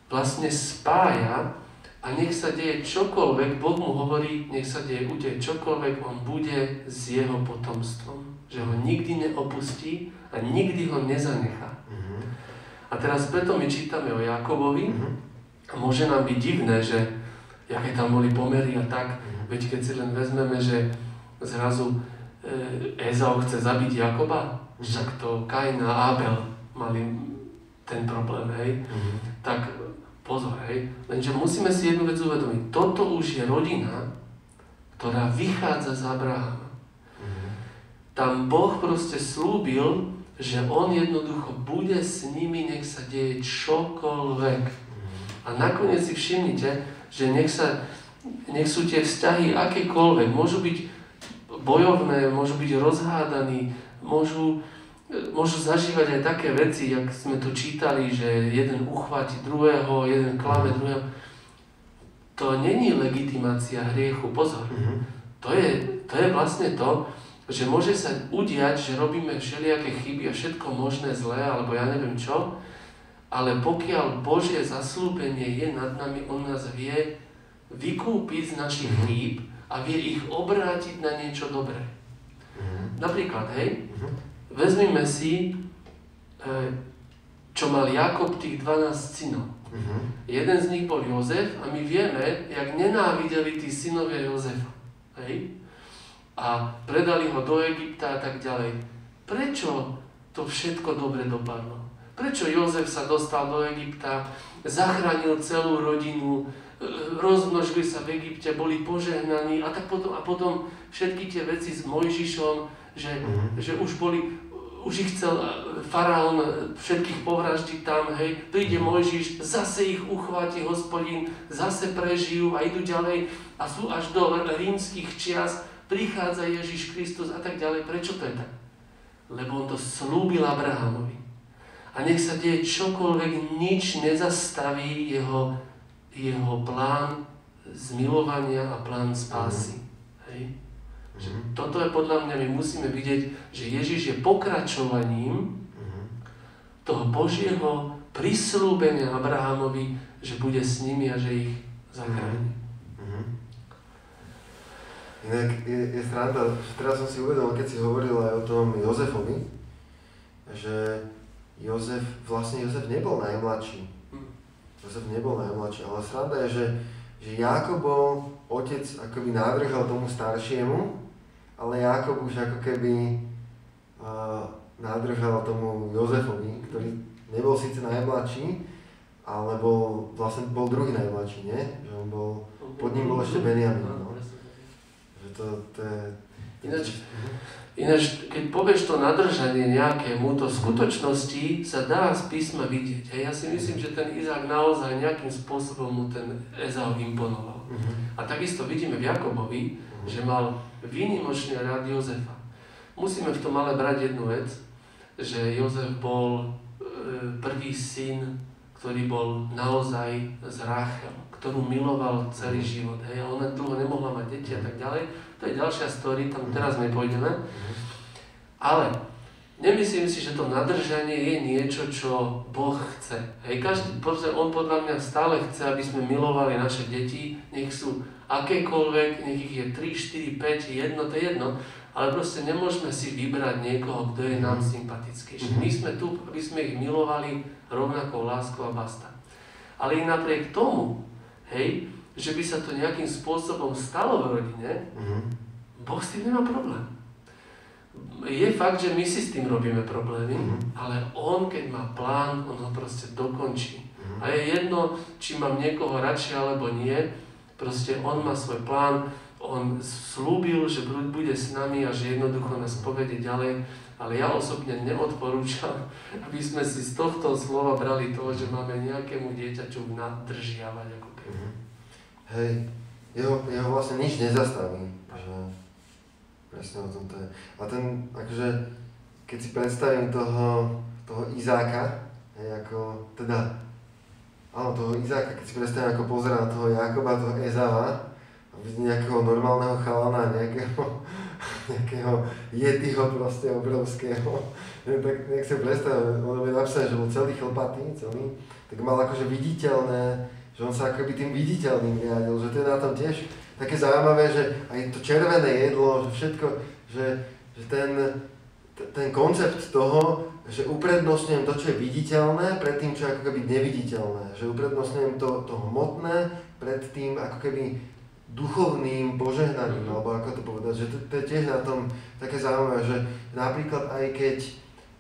vlastne spája a nech sa deje čokoľvek, Boh mu hovorí, nech sa deje tej čokoľvek, on bude s jeho potomstvom. Že ho nikdy neopustí a nikdy ho nezanechá. Mhm. A teraz preto my čítame o Jakobovi Mhm. a môže nám byť divné, že aké tam boli pomery a tak, Mhm. veď keď si len vezmeme, že zrazu e, Ezau chce zabiť Jakoba, však to Kain a Abel mali ten problém, hej, Mhm. tak pozor, hej, lenže musíme si jednu vec uvedomiť. Toto už je rodina, ktorá vychádza z Abrahama. Mhm. Tam Boh proste slúbil, že On jednoducho bude s nimi, nech sa deje čokoľvek. A nakoniec si všimnite, že nech, sa, nech sú tie vzťahy akékoľvek, môžu byť bojovné, môžu byť rozhádaní, môžu, môžu zažívať aj také veci, jak sme to čítali, že jeden uchváti druhého, jeden klame druhého. To není legitimácia hriechu, pozor. Mhm. To je, to je vlastne to, že môže sa udiať, že robíme všelijaké chyby a všetko možné zlé, alebo ja neviem čo, ale pokiaľ Božie zaslúbenie je nad nami, On nás vie vykúpiť z našich Mhm. chýb a vie ich obrátiť na niečo dobré. Mhm. Napríklad, hej, Mhm. Vezmime si, e, čo mal Jakob tých 12 synov. Mhm. Jeden z nich bol Jozef a my vieme, jak nenávideli tí synovia Jozefa. Hej? A predali ho do Egypta a tak ďalej. Prečo to všetko dobre dopadlo? Prečo Jozef sa dostal do Egypta, zachránil celú rodinu, e, rozmnožili sa v Egypte, boli požehnaní a tak potom, a potom všetky tie veci s Mojžišom, že, Mhm. že už boli, už ich chcel e, faraón všetkých povraždiť tam, hej, príde Mojžiš, zase ich uchváti hospodín, zase prežijú a idú ďalej a sú až do rímskych čias, prichádza Ježiš Kristus a tak ďalej. Prečo to je tak? Lebo on to slúbil Abrahamovi. A nech sa deje čokoľvek, nič nezastaví jeho, jeho plán zmilovania a plán spásy. Hej? Že Mhm. toto je podľa mňa, my musíme vidieť, že Ježiš je pokračovaním Mhm. toho Božieho prislúbenia Abrahamovi, že bude s nimi a že ich zachráni. Mhm. Inak je, je sranda, že teraz som si uvedomil, keď si hovoril aj o tom Jozefovi, že Jozef, vlastne Jozef nebol najmladší. Jozef nebol najmladší, ale sranda je, že, že Jákob bol otec akoby nádrhal tomu staršiemu, ale Jákob už ako keby uh, nádrhal tomu Jozefovi, ktorý nebol síce najmladší, ale bol, vlastne bol druhý najmladší, nie? Že on bol, pod ním bol ešte Benjamin, no. že to, to je... Ináč-. Ináč, keď povieš to nadržanie nejakému, to v skutočnosti sa dá z písma vidieť. Hej, ja si myslím, že ten Izák naozaj nejakým spôsobom mu ten Ezau imponoval. Mhm. A takisto vidíme v Jakobovi, že mal výnimočný rád Jozefa. Musíme v tom ale brať jednu vec, že Jozef bol e, prvý syn, ktorý bol naozaj z Ráchel, ktorú miloval celý život. Hej, ona dlho nemohla mať deti a tak ďalej. To je ďalšia story, tam teraz nepôjdeme. Ale nemyslím si, že to nadržanie je niečo, čo Boh chce. Hej, každý, on podľa mňa stále chce, aby sme milovali naše deti, nech sú akékoľvek, nech ich je 3, 4, 5, jedno, to je jedno, ale proste nemôžeme si vybrať niekoho, kto je nám sympatickejší. My sme tu, aby sme ich milovali rovnakou láskou a basta. Ale i napriek tomu, hej, že by sa to nejakým spôsobom stalo v rodine, Mhm. Boh s tým nemá problém. Je fakt, že my si s tým robíme problémy, Mhm. ale On, keď má plán, On ho proste dokončí. Mhm. A je jedno, či mám niekoho radšej alebo nie, proste On má svoj plán, On slúbil, že bude s nami a že jednoducho nás povede ďalej, ale ja osobne neodporúčam, aby sme si z tohto slova brali to, že máme nejakému dieťaču nadržiavať ako keby. Mhm. Hej, jeho, jeho vlastne nič nezastaví, že presne o tom to je. A ten, akože, keď si predstavím toho, toho Izáka, hej, ako, teda, áno, toho Izáka, keď si predstavím, ako pozerá na toho Jakoba, toho Ezava, a vidí nejakého normálneho chalana, nejakého, nejakého Yetiho proste obrovského, neviem, tak nech si predstavím, ono je napísané, že bol celý chlpatý, celý, tak mal akože viditeľné, že on sa akoby tým viditeľným riadil, že to je na tom tiež také zaujímavé, že aj to červené jedlo, že všetko, že, že ten, ten koncept toho, že uprednostňujem to, čo je viditeľné, pred tým, čo je ako keby neviditeľné. Že uprednostňujem to, to hmotné pred tým ako keby duchovným požehnaním, alebo ako to povedať, že to, to je tiež na tom také zaujímavé, že napríklad aj keď,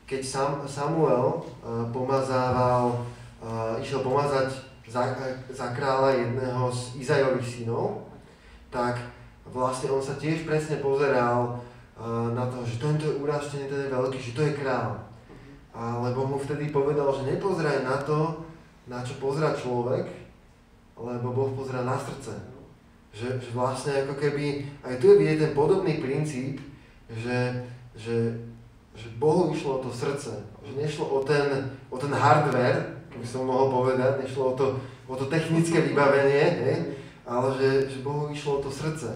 keď Sam, Samuel uh, pomazával, uh, išiel pomazať za, za kráľa jedného z Izajových synov, tak vlastne on sa tiež presne pozeral uh, na to, že tento je urážtený, ten je veľký, že to je kráľ. Alebo mu vtedy povedal, že nepozeraj na to, na čo pozera človek, lebo Boh pozera na srdce. Že, že vlastne ako keby, aj tu je vidieť ten podobný princíp, že, že, že Bohu išlo o to srdce. Že nešlo o ten, o ten hardware, keby som mohol povedať, nešlo o to, o to technické vybavenie, hej? ale že, že Bohu išlo o to srdce.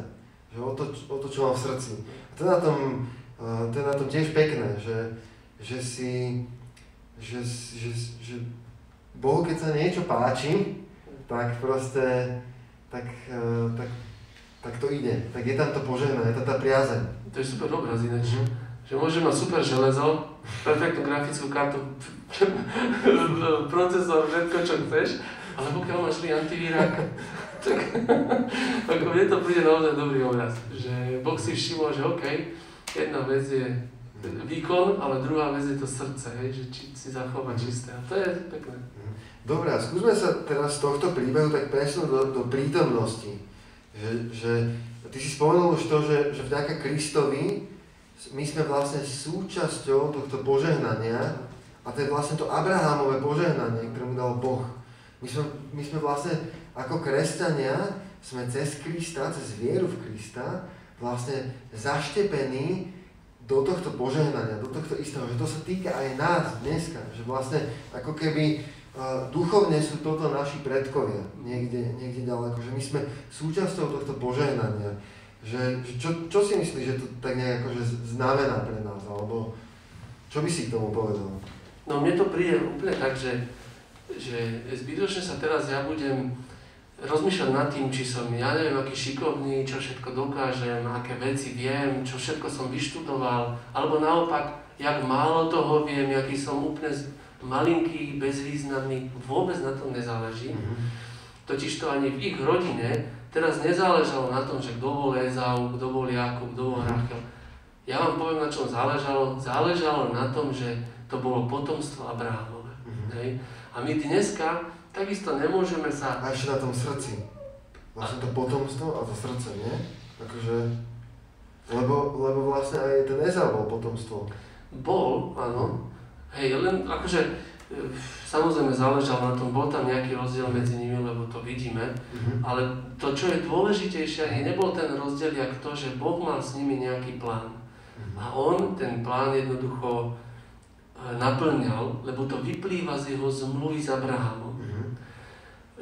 Že o to, o to, čo mám v srdci. A to je na tom, uh, to je na tom tiež pekné, že, že si, že, že, že Bohu, keď sa niečo páči, tak proste, tak, uh, tak, tak to ide. Tak je tam to požehnané, je tam tá priazeň. To je super obraz ináč. Mhm. Že môže mať super železo, perfektnú grafickú kartu, procesor, všetko čo chceš, ale pokiaľ máš zlý antivírák, tak ako mne to príde naozaj dobrý obraz. Že Boh si všimol, že OK, jedna vec je výkon, ale druhá vec je to srdce, hej, že či si zachová čisté. A to je pekné. Dobre, a skúsme sa teraz z tohto príbehu tak presunúť do, do prítomnosti. Že, že ty si spomenul už to, že, že vďaka Kristovi my sme vlastne súčasťou tohto požehnania a to je vlastne to Abrahamové požehnanie, ktoré mu dal Boh. My sme, my sme vlastne ako kresťania, sme cez Krista, cez vieru v Krista, vlastne zaštepení do tohto požehnania, do tohto istého, že to sa týka aj nás dneska, že vlastne ako keby uh, duchovne sú toto naši predkovia niekde, niekde ďaleko, že my sme súčasťou tohto požehnania. Že, že čo, čo si myslíš, že to tak nejak akože znamená pre nás, alebo čo by si k tomu povedal? No mne to príde úplne tak, že, že zbytočne sa teraz ja budem rozmýšľať nad tým, či som, ja neviem, aký šikovný, čo všetko dokážem, aké veci viem, čo všetko som vyštudoval, alebo naopak, jak málo toho viem, aký som úplne malinký, bezvýznamný, vôbec na tom nezáleží. Mm-hmm. Totiž to ani v ich rodine teraz nezáležalo na tom, že kto bol Ezau, kto bol Jakub, kto bol Rachel. Ja vám poviem, na čom záležalo. Záležalo na tom, že to bolo potomstvo Abrahamové. Mm-hmm. Hej? A my dneska takisto nemôžeme sa... A ešte na tom srdci. Vlastne to potomstvo a to srdce, nie? Akože... Lebo, lebo vlastne aj ten Ezau bol potomstvo. Bol, áno. Hej, len akože e, samozrejme záležalo na tom, bol tam nejaký rozdiel medzi nimi, lebo to vidíme, mm-hmm. ale to, čo je dôležitejšie, nebol ten rozdiel, jak to, že Boh mal s nimi nejaký plán. Mm-hmm. A on ten plán jednoducho e, naplňal, lebo to vyplýva z jeho zmluvy s Abrahamom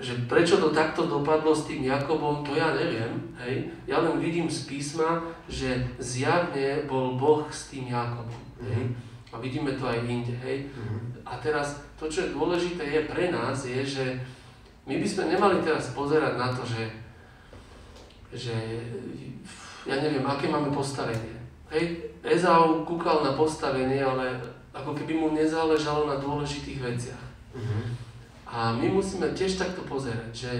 že prečo to takto dopadlo s tým Jakobom, to ja neviem, hej. Ja len vidím z písma, že zjavne bol Boh s tým Jakobom, hej. A vidíme to aj inde, hej. A teraz to, čo je dôležité je pre nás, je, že my by sme nemali teraz pozerať na to, že, že ja neviem, aké máme postavenie. Hej, Ezau kúkal na postavenie, ale ako keby mu nezáležalo na dôležitých veciach. Uh-huh. A my musíme tiež takto pozerať, že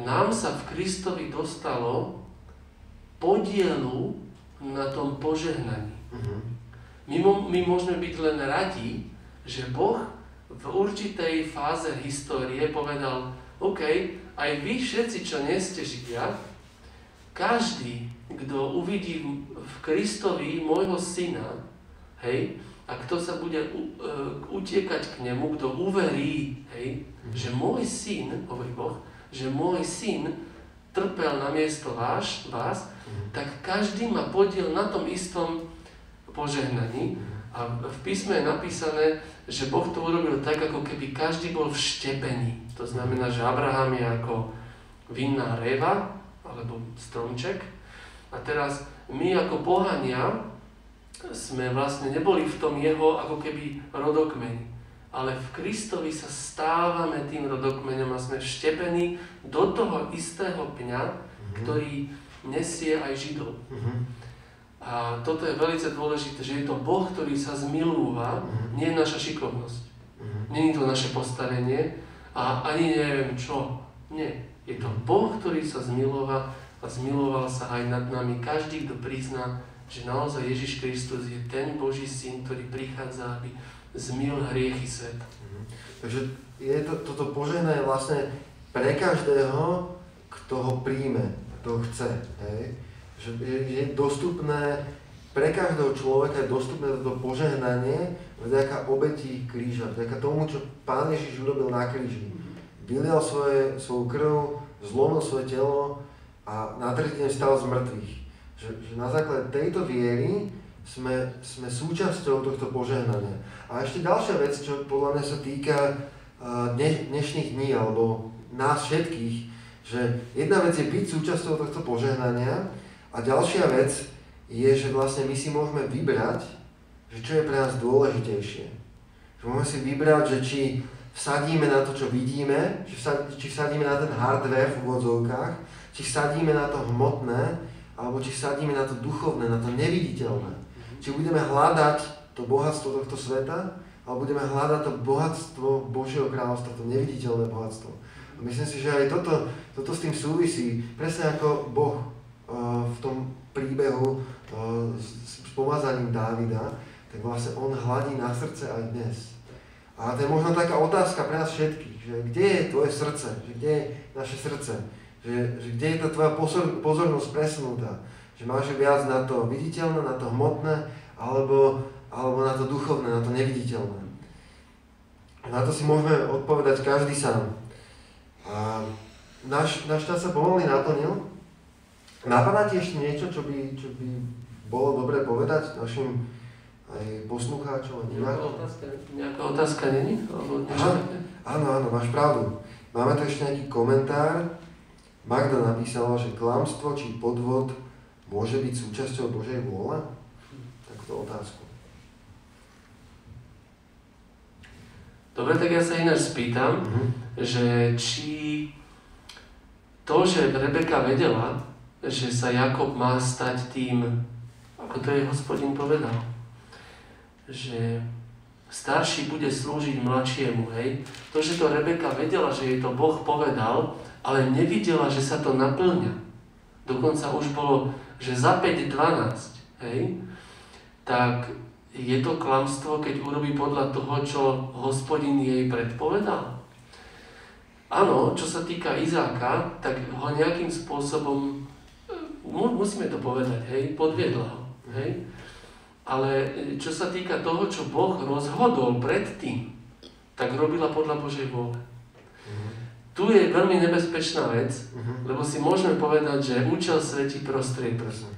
nám sa v Kristovi dostalo podielu na tom požehnaní. Uh-huh. My, my môžeme byť len radi, že Boh v určitej fáze histórie povedal, OK, aj vy všetci, čo nie ste Židia, každý, kto uvidí v Kristovi môjho syna, hej, a kto sa bude uh, utiekať k nemu, kto uverí, hej, mm. že môj syn, hovorí Boh, že môj syn trpel na miesto váš, vás, mm. tak každý má podiel na tom istom požehnaní. Mm. A v písme je napísané, že Boh to urobil tak, ako keby každý bol vštepený. To znamená, že Abraham je ako vinná reva, alebo stromček. A teraz my ako pohania, sme vlastne neboli v tom jeho ako keby rodokmeni. Ale v Kristovi sa stávame tým rodokmeňom a sme vštepení do toho istého pňa, mm-hmm. ktorý nesie aj Židov. Mm-hmm. A toto je veľmi dôležité, že je to Boh, ktorý sa zmilúva, mm-hmm. nie naša šikovnosť. Mm-hmm. Nie je to naše postavenie a ani neviem čo. Nie. Je to Boh, ktorý sa zmilúva a zmiloval sa aj nad nami. Každý, kto prizná, že naozaj Ježiš Kristus je ten Boží syn, ktorý prichádza, aby zmil hriechy sveta. Mhm. Takže je to, toto požehnanie vlastne pre každého, kto ho príjme, kto chce. Hej? Že je, je dostupné, pre každého človeka je dostupné toto požehnanie vďaka obeti kríža, vďaka tomu, čo Pán Ježiš urobil na kríži. Vylial svoje, svoju krv, zlomil svoje telo a na tretí deň stal z mŕtvych. Že, že na základe tejto viery sme, sme súčasťou tohto požehnania. A ešte ďalšia vec, čo podľa mňa sa týka dne, dnešných dní, alebo nás všetkých, že jedna vec je byť súčasťou tohto požehnania a ďalšia vec je, že vlastne my si môžeme vybrať, že čo je pre nás dôležitejšie. Že môžeme si vybrať, že či vsadíme na to, čo vidíme, či, vsadíme na ten hardware v úvodzovkách, či sadíme na to hmotné, alebo či sadíme na to duchovné, na to neviditeľné. Či budeme hľadať to bohatstvo tohto sveta, alebo budeme hľadať to bohatstvo Božieho kráľovstva, to neviditeľné bohatstvo. A myslím si, že aj toto, toto s tým súvisí, presne ako Boh uh, v tom príbehu uh, s, s pomazaním Dávida, tak vlastne on hladí na srdce aj dnes. A to je možno taká otázka pre nás všetkých, že kde je tvoje srdce, že kde je naše srdce, že, že kde je tá tvoja pozor, pozornosť presunutá, že máš viac na to viditeľné, na to hmotné, alebo, alebo na to duchovné, na to neviditeľné. Na to si môžeme odpovedať každý sám. A náš, náš čas sa pomaly naplnil. Napadá ti ešte niečo, čo by, čo by bolo dobre povedať našim aj poslucháčov a divákov? Nejaká otázka není? Áno, áno, máš pravdu. Máme tu ešte nejaký komentár. Magda napísala, že klamstvo či podvod môže byť súčasťou Božej vôle? Takúto otázku. Dobre, tak ja sa ináč spýtam, mm-hmm. že či to, že Rebeka vedela, že sa Jakob má stať tým, ako to jej hospodin povedal, že starší bude slúžiť mladšiemu, hej. To, že to Rebeka vedela, že jej to Boh povedal, ale nevidela, že sa to naplňa. Dokonca už bolo, že za 5-12, hej, tak je to klamstvo, keď urobí podľa toho, čo hospodin jej predpovedal. Áno, čo sa týka Izáka, tak ho nejakým spôsobom, musíme to povedať, hej, podviedla ho, hej. Ale e, čo sa týka toho, čo Boh rozhodol predtým, tak robila podľa Božej vôle. Tu je veľmi nebezpečná vec, uh-huh. lebo si môžeme povedať, že účel svetí prostriedok. Uh-huh.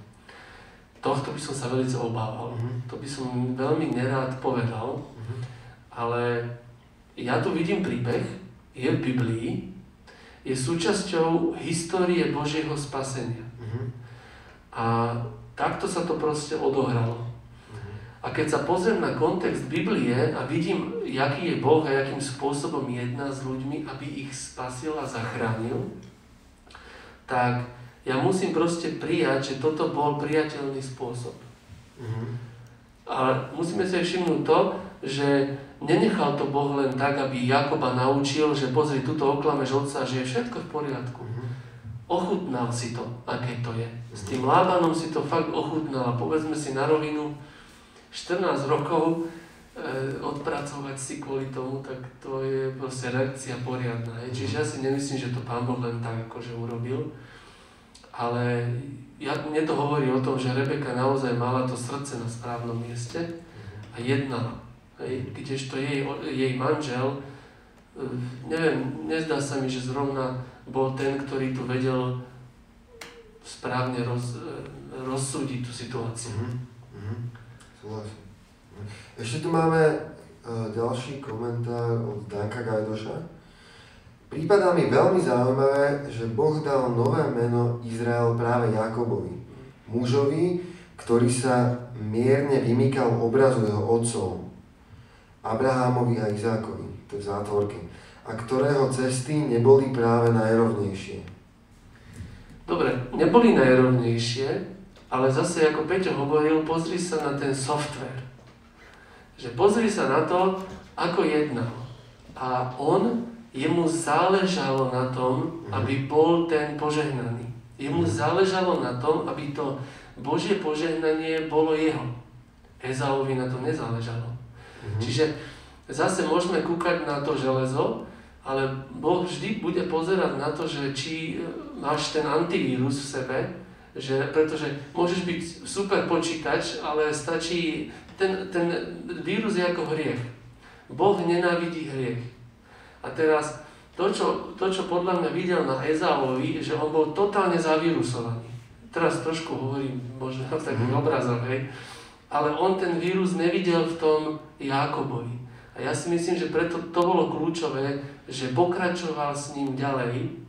Tohto by som sa veľmi obával. Uh-huh. To by som veľmi nerád povedal. Uh-huh. Ale ja tu vidím príbeh, je v Biblii, je súčasťou histórie Božieho spasenia. Uh-huh. A takto sa to proste odohralo. A keď sa pozriem na kontext Biblie a vidím, jaký je Boh a jakým spôsobom jedná s ľuďmi, aby ich spasil a zachránil, tak ja musím proste prijať, že toto bol priateľný spôsob. Mm-hmm. A musíme si všimnúť to, že nenechal to Boh len tak, aby Jakoba naučil, že pozri, tuto oklameš otca, že je všetko v poriadku. Mm-hmm. Ochutnal si to, aké to je. S tým Lábanom si to fakt ochutnal a povedzme si na rovinu, 14 rokov e, odpracovať si kvôli tomu, tak to je proste reakcia poriadna. Hej. Čiže ja si nemyslím, že to Pán Boh len tak akože urobil, ale ja, mne to hovorí o tom, že Rebeka naozaj mala to srdce na správnom mieste a jednala. Hej. Kdežto jej, jej manžel, e, neviem, nezdá sa mi, že zrovna bol ten, ktorý tu vedel správne roz, e, rozsúdiť tú situáciu. Mm-hmm. Súhlasím. Ešte tu máme uh, ďalší komentár od Danka Gajdoša. Prípadá mi veľmi zaujímavé, že Boh dal nové meno Izrael práve Jakobovi, mužovi, ktorý sa mierne vymýkal obrazu jeho otcov, Abrahámovi a Izákovi, to je v zátvorke, a ktorého cesty neboli práve najrovnejšie. Dobre, neboli najrovnejšie, ale zase, ako Peťo hovoril, pozri sa na ten software. Že pozri sa na to, ako jednal. A on, jemu záležalo na tom, mhm. aby bol ten požehnaný. Jemu mhm. záležalo na tom, aby to Božie požehnanie bolo jeho. Ezaovi na to nezáležalo. Mm-hmm. Čiže zase môžeme kúkať na to železo, ale Boh vždy bude pozerať na to, že či máš ten antivírus v sebe, že, pretože môžeš byť super počítač, ale stačí, ten, ten vírus je ako hriech. Boh nenávidí hriech. A teraz to čo, to, čo podľa mňa videl na Ezáovi, že on bol totálne zavírusovaný. Teraz trošku hovorím možno v takých mm. obrazoch, hej. Ale on ten vírus nevidel v tom Jákobovi. A ja si myslím, že preto to bolo kľúčové, že pokračoval s ním ďalej,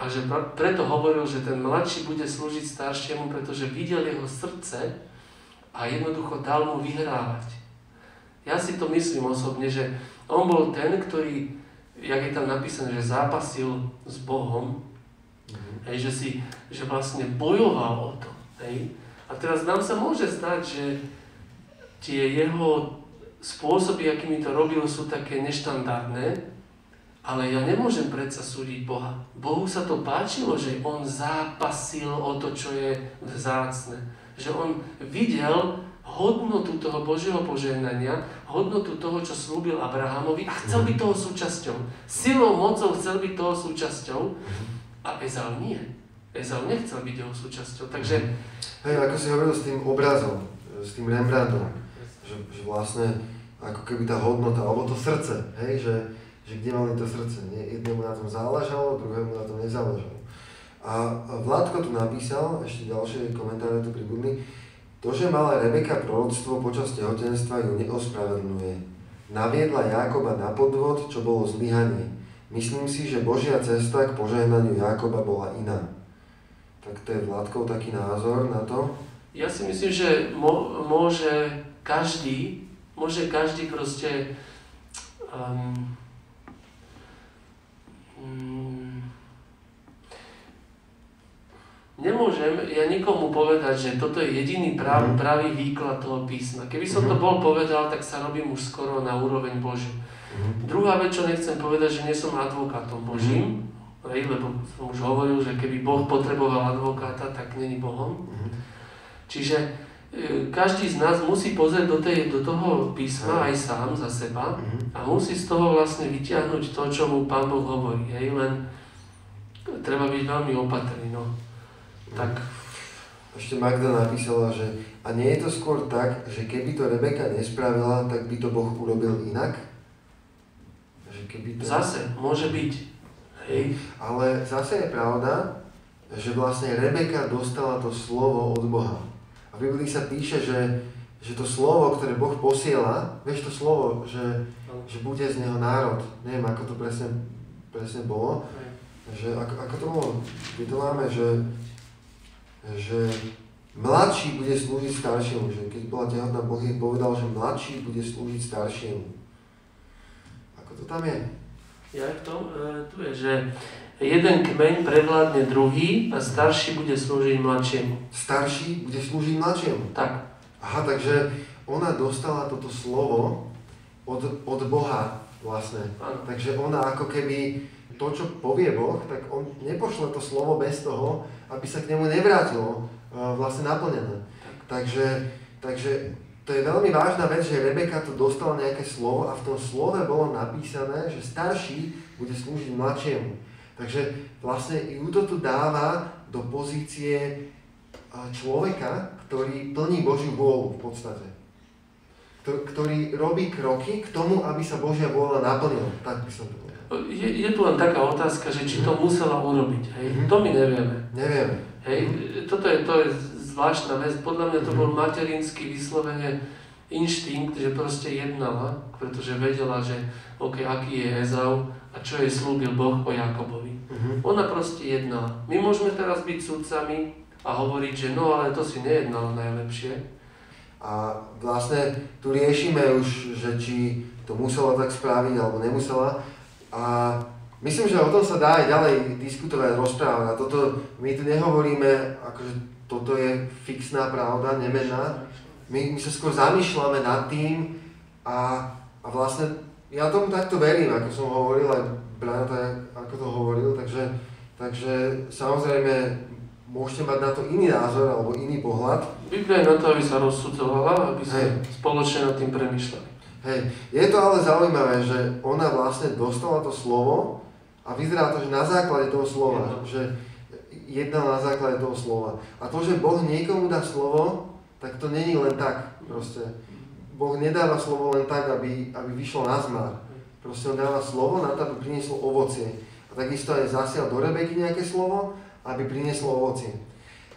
a že preto hovoril, že ten mladší bude slúžiť staršiemu, pretože videl jeho srdce a jednoducho dal mu vyhrávať. Ja si to myslím osobne, že on bol ten, ktorý, jak je tam napísané, že zápasil s Bohom Mhm. Hej, že, si, že vlastne bojoval o to. Hej. A teraz nám sa môže zdať, že tie jeho spôsoby, akými to robil, sú také neštandardné, ale ja nemôžem predsa súdiť Boha. Bohu sa to páčilo, že on zápasil o to, čo je vzácne. Že on videl hodnotu toho Božieho požehnania, hodnotu toho, čo slúbil Abrahamovi a chcel byť toho súčasťou. Silou, mocou chcel byť toho súčasťou a Ezau nie. Ezau nechcel byť jeho súčasťou. Takže... Hej, ako si hovoril s tým obrazom, s tým Rembrandtom, že, že vlastne ako keby tá hodnota, alebo to srdce, hej, že, že kde mali to srdce. Nie? Jednému na tom záležalo, druhému na tom nezáležalo. A Vládko tu napísal, ešte ďalšie komentáre tu pribudli, to, že mala Rebeka proroctvo počas tehotenstva ju neospravedlňuje. Naviedla Jákoba na podvod, čo bolo zlyhanie. Myslím si, že Božia cesta k požehnaniu Jákoba bola iná. Tak to je Vládkov taký názor na to. Ja si myslím, že môže každý, môže každý proste um, nemôžem ja nikomu povedať, že toto je jediný prav, Mhm. pravý výklad toho písma. Keby som to Mhm. bol povedal, tak sa robím už skoro na úroveň Božiu. Mhm. Druhá vec, čo nechcem povedať, že nie som advokátom Božím, hej, lebo som už hovoril, že keby Boh potreboval advokáta, tak není Bohom. Čiže e, každý z nás musí pozrieť do, tej, do toho písma aj sám za seba a musí z toho vlastne vyťahnuť to, čo mu Pán Boh hovorí. Hej, len treba byť veľmi opatrný. No. Tak Ešte Magda napísala, že a nie je to skôr tak, že keby to Rebeka nespravila, tak by to Boh urobil inak? Že keby to... zase môže byť. Hej, Ale zase je pravda, že vlastne Rebeka dostala to slovo od Boha. A v Biblii sa píše, že, že to slovo, ktoré Boh posiela, vieš to slovo, že, že bude z neho národ. Neviem, ako to presne, presne bolo. Že ako, ako to bolo? My to máme, že, že mladší bude slúžiť staršiemu. Že keď bola tehotná, Boh jej povedal, že mladší bude slúžiť staršiemu. Ako to tam je? Ja v tom, e, tu je, že jeden kmeň prevládne druhý a starší bude slúžiť mladšiemu. Starší bude slúžiť mladšiemu. Tak, Aha, takže ona dostala toto slovo od, od Boha vlastne. áno. Takže ona ako keby to, čo povie Boh, tak on nepošle to slovo bez toho, aby sa k nemu nevrátilo uh, vlastne naplnené. Takže, takže to je veľmi vážna vec, že Rebeka tu dostala nejaké slovo a v tom slove bolo napísané, že starší bude slúžiť mladšiemu. Takže vlastne ju to tu dáva do pozície uh, človeka, ktorý plní Božiu vôľu v podstate. Kto- Ktorý robí kroky k tomu, aby sa Božia vôľa naplnila. Tak by som to. Je, je tu len taká otázka, že či to musela urobiť. Hej? Mhm. To my nevieme. Nevieme. Hej? Toto je, to je zvláštna vec. Podľa mňa to bol materinský vyslovene inštinkt, že proste jednala, pretože vedela, že OK, aký je Ezau a čo jej slúbil Boh o Jakobovi. Mhm. Ona proste jednala. My môžeme teraz byť sudcami a hovoriť, že no ale to si nejednala najlepšie. A vlastne tu riešime už, že či to musela tak spraviť alebo nemusela. A myslím, že o tom sa dá aj ďalej diskutovať, rozprávať. A toto, my tu nehovoríme, akože toto je fixná pravda, nemenná. My, my sa skôr zamýšľame nad tým a, a vlastne ja tomu takto verím, ako som hovoril, aj Brian ako to hovoril, takže, takže samozrejme môžete mať na to iný názor alebo iný pohľad. Biblia je na to, aby sa rozsudzovala, aby sme spoločne nad tým premyšľali. Hej, je to ale zaujímavé, že ona vlastne dostala to slovo a vyzerá to, že na základe toho slova, že jednal na základe toho slova. A to, že Boh niekomu dá slovo, tak to není len tak proste. Boh nedáva slovo len tak, aby, aby vyšlo na zmar. Proste on dáva slovo na to, aby prinieslo ovocie. A takisto aj zasial do Rebeky nejaké slovo, aby prinieslo ovocie.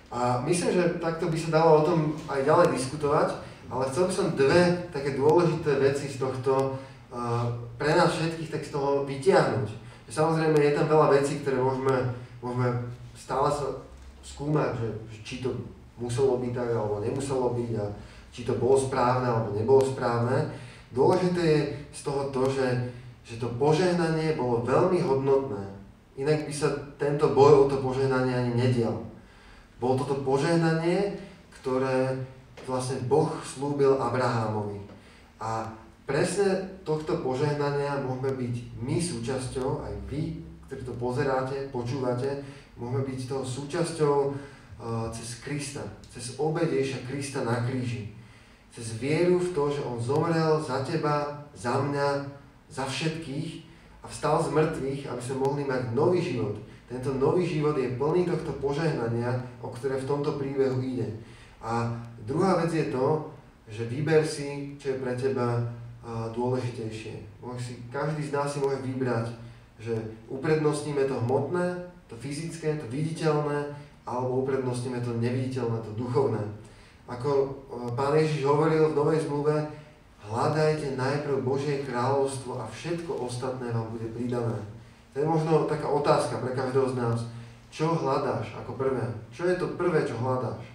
A myslím, že takto by sa dalo o tom aj ďalej diskutovať, ale chcel by som dve také dôležité veci z tohto uh, pre nás všetkých tak z toho vytiahnuť. Samozrejme je tam veľa vecí, ktoré môžeme, môžeme stále sa skúmať, že či to muselo byť tak alebo nemuselo byť a či to bolo správne alebo nebolo správne. Dôležité je z toho to, že, že to požehnanie bolo veľmi hodnotné inak by sa tento boj o to požehnanie ani nedial. Bolo toto požehnanie, ktoré vlastne Boh slúbil Abrahámovi. A presne tohto požehnania môžeme byť my súčasťou, aj vy, ktorí to pozeráte, počúvate, môžeme byť toho súčasťou uh, cez Krista, cez obed Krista na kríži. Cez vieru v to, že On zomrel za teba, za mňa, za všetkých a vstal z mŕtvych, aby sme mohli mať nový život. Tento nový život je plný tohto požehnania, o ktoré v tomto príbehu ide. A druhá vec je to, že vyber si, čo je pre teba dôležitejšie. si, každý z nás si môže vybrať, že uprednostníme to hmotné, to fyzické, to viditeľné, alebo uprednostníme to neviditeľné, to duchovné. Ako pán Ježiš hovoril v Novej zmluve, hľadajte najprv Božie kráľovstvo a všetko ostatné vám bude pridané. To je možno taká otázka pre každého z nás. Čo hľadáš ako prvé? Čo je to prvé, čo hľadáš?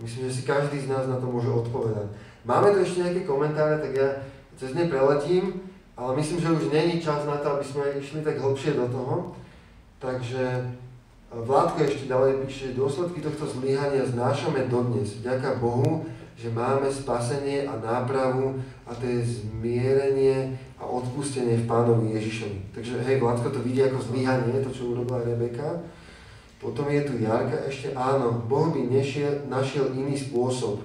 Myslím, že si každý z nás na to môže odpovedať. Máme tu ešte nejaké komentáre, tak ja cez ne preletím, ale myslím, že už není čas na to, aby sme išli tak hlbšie do toho. Takže e, Vládko ešte ďalej píše, dôsledky tohto zlyhania znášame dodnes. Vďaka Bohu, že máme spasenie a nápravu a to je zmierenie a odpustenie v Pánovi Ježišovi. Takže hej, Vládko to vidí ako zlyhanie, to čo urobila Rebeka. Potom je tu Jarka ešte, áno, Boh by nešiel, našiel iný spôsob.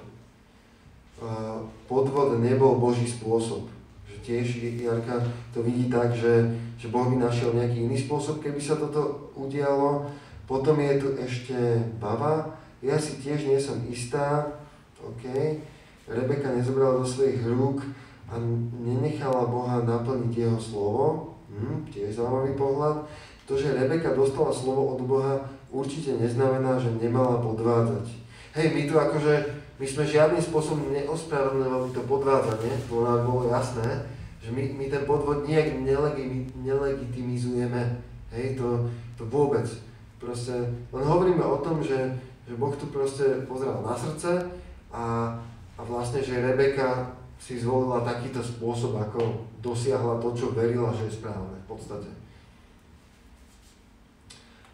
Podvod nebol Boží spôsob. Že tiež Jarka to vidí tak, že, že Boh by našiel nejaký iný spôsob, keby sa toto udialo. Potom je tu ešte Baba. Ja si tiež nie som istá. OK. Rebeka nezobrala do svojich rúk a nenechala Boha naplniť jeho slovo. Hm, tiež zaujímavý pohľad. To, že Rebeka dostala slovo od Boha, určite neznamená, že nemala podvádzať. Hej, my tu akože, my sme žiadnym spôsobom neospravedlňovali to podvádzanie, to nám bolo jasné, že my, my ten podvod nejak nelegitimizujeme, hej, to, to vôbec. Proste, len hovoríme o tom, že, že Boh tu proste pozeral na srdce a, a vlastne, že Rebeka si zvolila takýto spôsob, ako dosiahla to, čo verila, že je správne v podstate.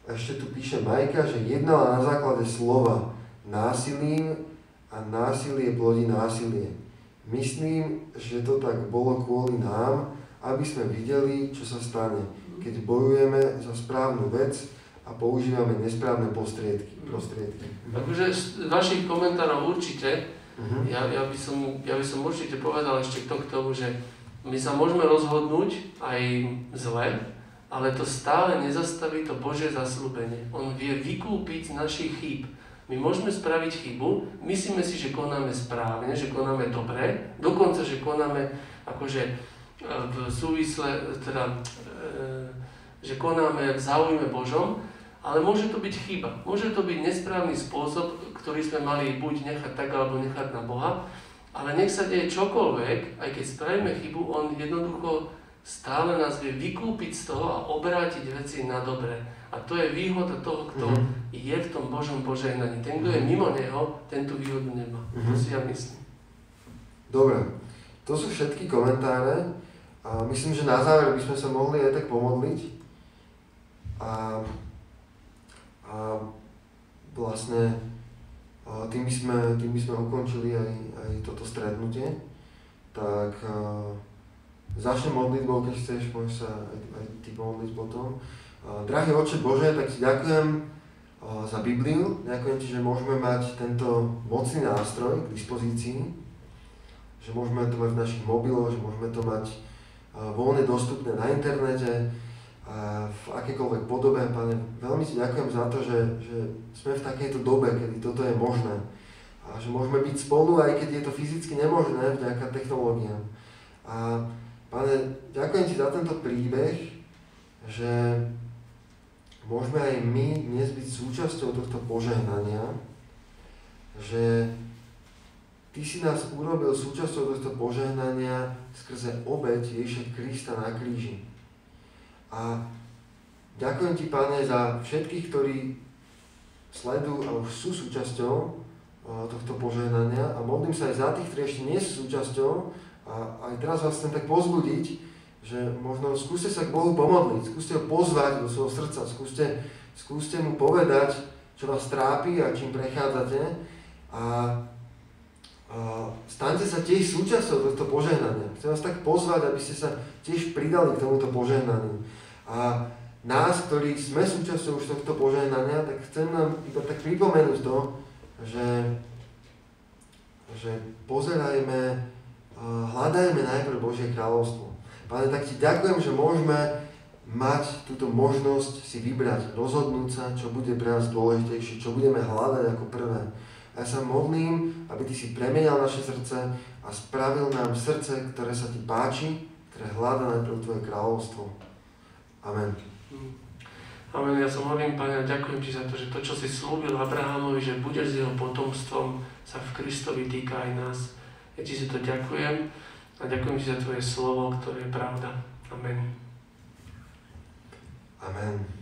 Ešte tu píše Majka, že jednala na základe slova násilím a násilie plodí násilie. Myslím, že to tak bolo kvôli nám, aby sme videli, čo sa stane, keď bojujeme za správnu vec a používame nesprávne prostriedky. prostriedky. Takže z vašich komentárov určite, uh-huh. ja, ja, by som, ja by som určite povedal ešte k tomu, že my sa môžeme rozhodnúť aj zle, ale to stále nezastaví to Bože zaslúbenie. On vie vykúpiť z našich chýb. My môžeme spraviť chybu, myslíme si, že konáme správne, že konáme dobre, dokonca, že konáme akože e, v súvisle, teda, e, že konáme v záujme Božom, ale môže to byť chyba. Môže to byť nesprávny spôsob, ktorý sme mali buď nechať tak, alebo nechať na Boha, ale nech sa deje čokoľvek, aj keď spravíme chybu, On jednoducho stále nás vie vykúpiť z toho a obrátiť veci na dobre. A to je výhoda toho, kto mm-hmm. je v tom Božom požehnaní. Ten, kto je mhm. mimo Neho, ten tú výhodu nemá. Mm-hmm. To si ja myslím. Dobre, to sú všetky komentáre. A myslím, že na záver by sme sa mohli aj tak pomodliť. A, a vlastne a tým, by sme, tým by sme ukončili aj, aj toto stretnutie. Tak a, Začnem modlitbou, keď chceš, môžeš sa aj, aj ty pomodliť potom. Drahý Oče Bože, tak ti ďakujem za Bibliu. Ďakujem ti, že môžeme mať tento mocný nástroj k dispozícii, že môžeme to mať v našich mobiloch, že môžeme to mať voľne dostupné na internete, v akékoľvek podobe. Pane, veľmi ti ďakujem za to, že, že sme v takejto dobe, kedy toto je možné. A že môžeme byť spolu, aj keď je to fyzicky nemožné vďaka technológiám. A Pane, ďakujem Ti za tento príbeh, že môžeme aj my dnes byť súčasťou tohto požehnania, že Ty si nás urobil súčasťou tohto požehnania skrze obeď Ježiša Krista na kríži. A ďakujem Ti, Pane, za všetkých, ktorí sledujú a už sú súčasťou tohto požehnania a modlím sa aj za tých, ktorí ešte nie sú súčasťou, a aj teraz vás chcem tak pozbudiť, že možno skúste sa k Bohu pomodliť, skúste ho pozvať do svojho srdca, skúste, skúste mu povedať, čo vás trápi a čím prechádzate a, a staňte sa tiež súčasťou tohto požehnania. Chcem vás tak pozvať, aby ste sa tiež pridali k tomuto požehnaniu. A nás, ktorí sme súčasťou už tohto požehnania, tak chcem nám iba tak pripomenúť to, že, že pozerajme, hľadajme najprv Božie kráľovstvo. Pane, tak ti ďakujem, že môžeme mať túto možnosť si vybrať, rozhodnúť sa, čo bude pre nás dôležitejšie, čo budeme hľadať ako prvé. A ja sa modlím, aby Ty si premenial naše srdce a spravil nám srdce, ktoré sa Ti páči, ktoré hľada najprv Tvoje kráľovstvo. Amen. Amen. Ja sa modlím, Pane, a ďakujem Ti za to, že to, čo si slúbil Abrahamovi, že budeš s jeho potomstvom, sa v Kristovi týka aj nás. Ja Ti za to ďakujem a ďakujem Ti za Tvoje slovo, ktoré je pravda. Amen. Amen.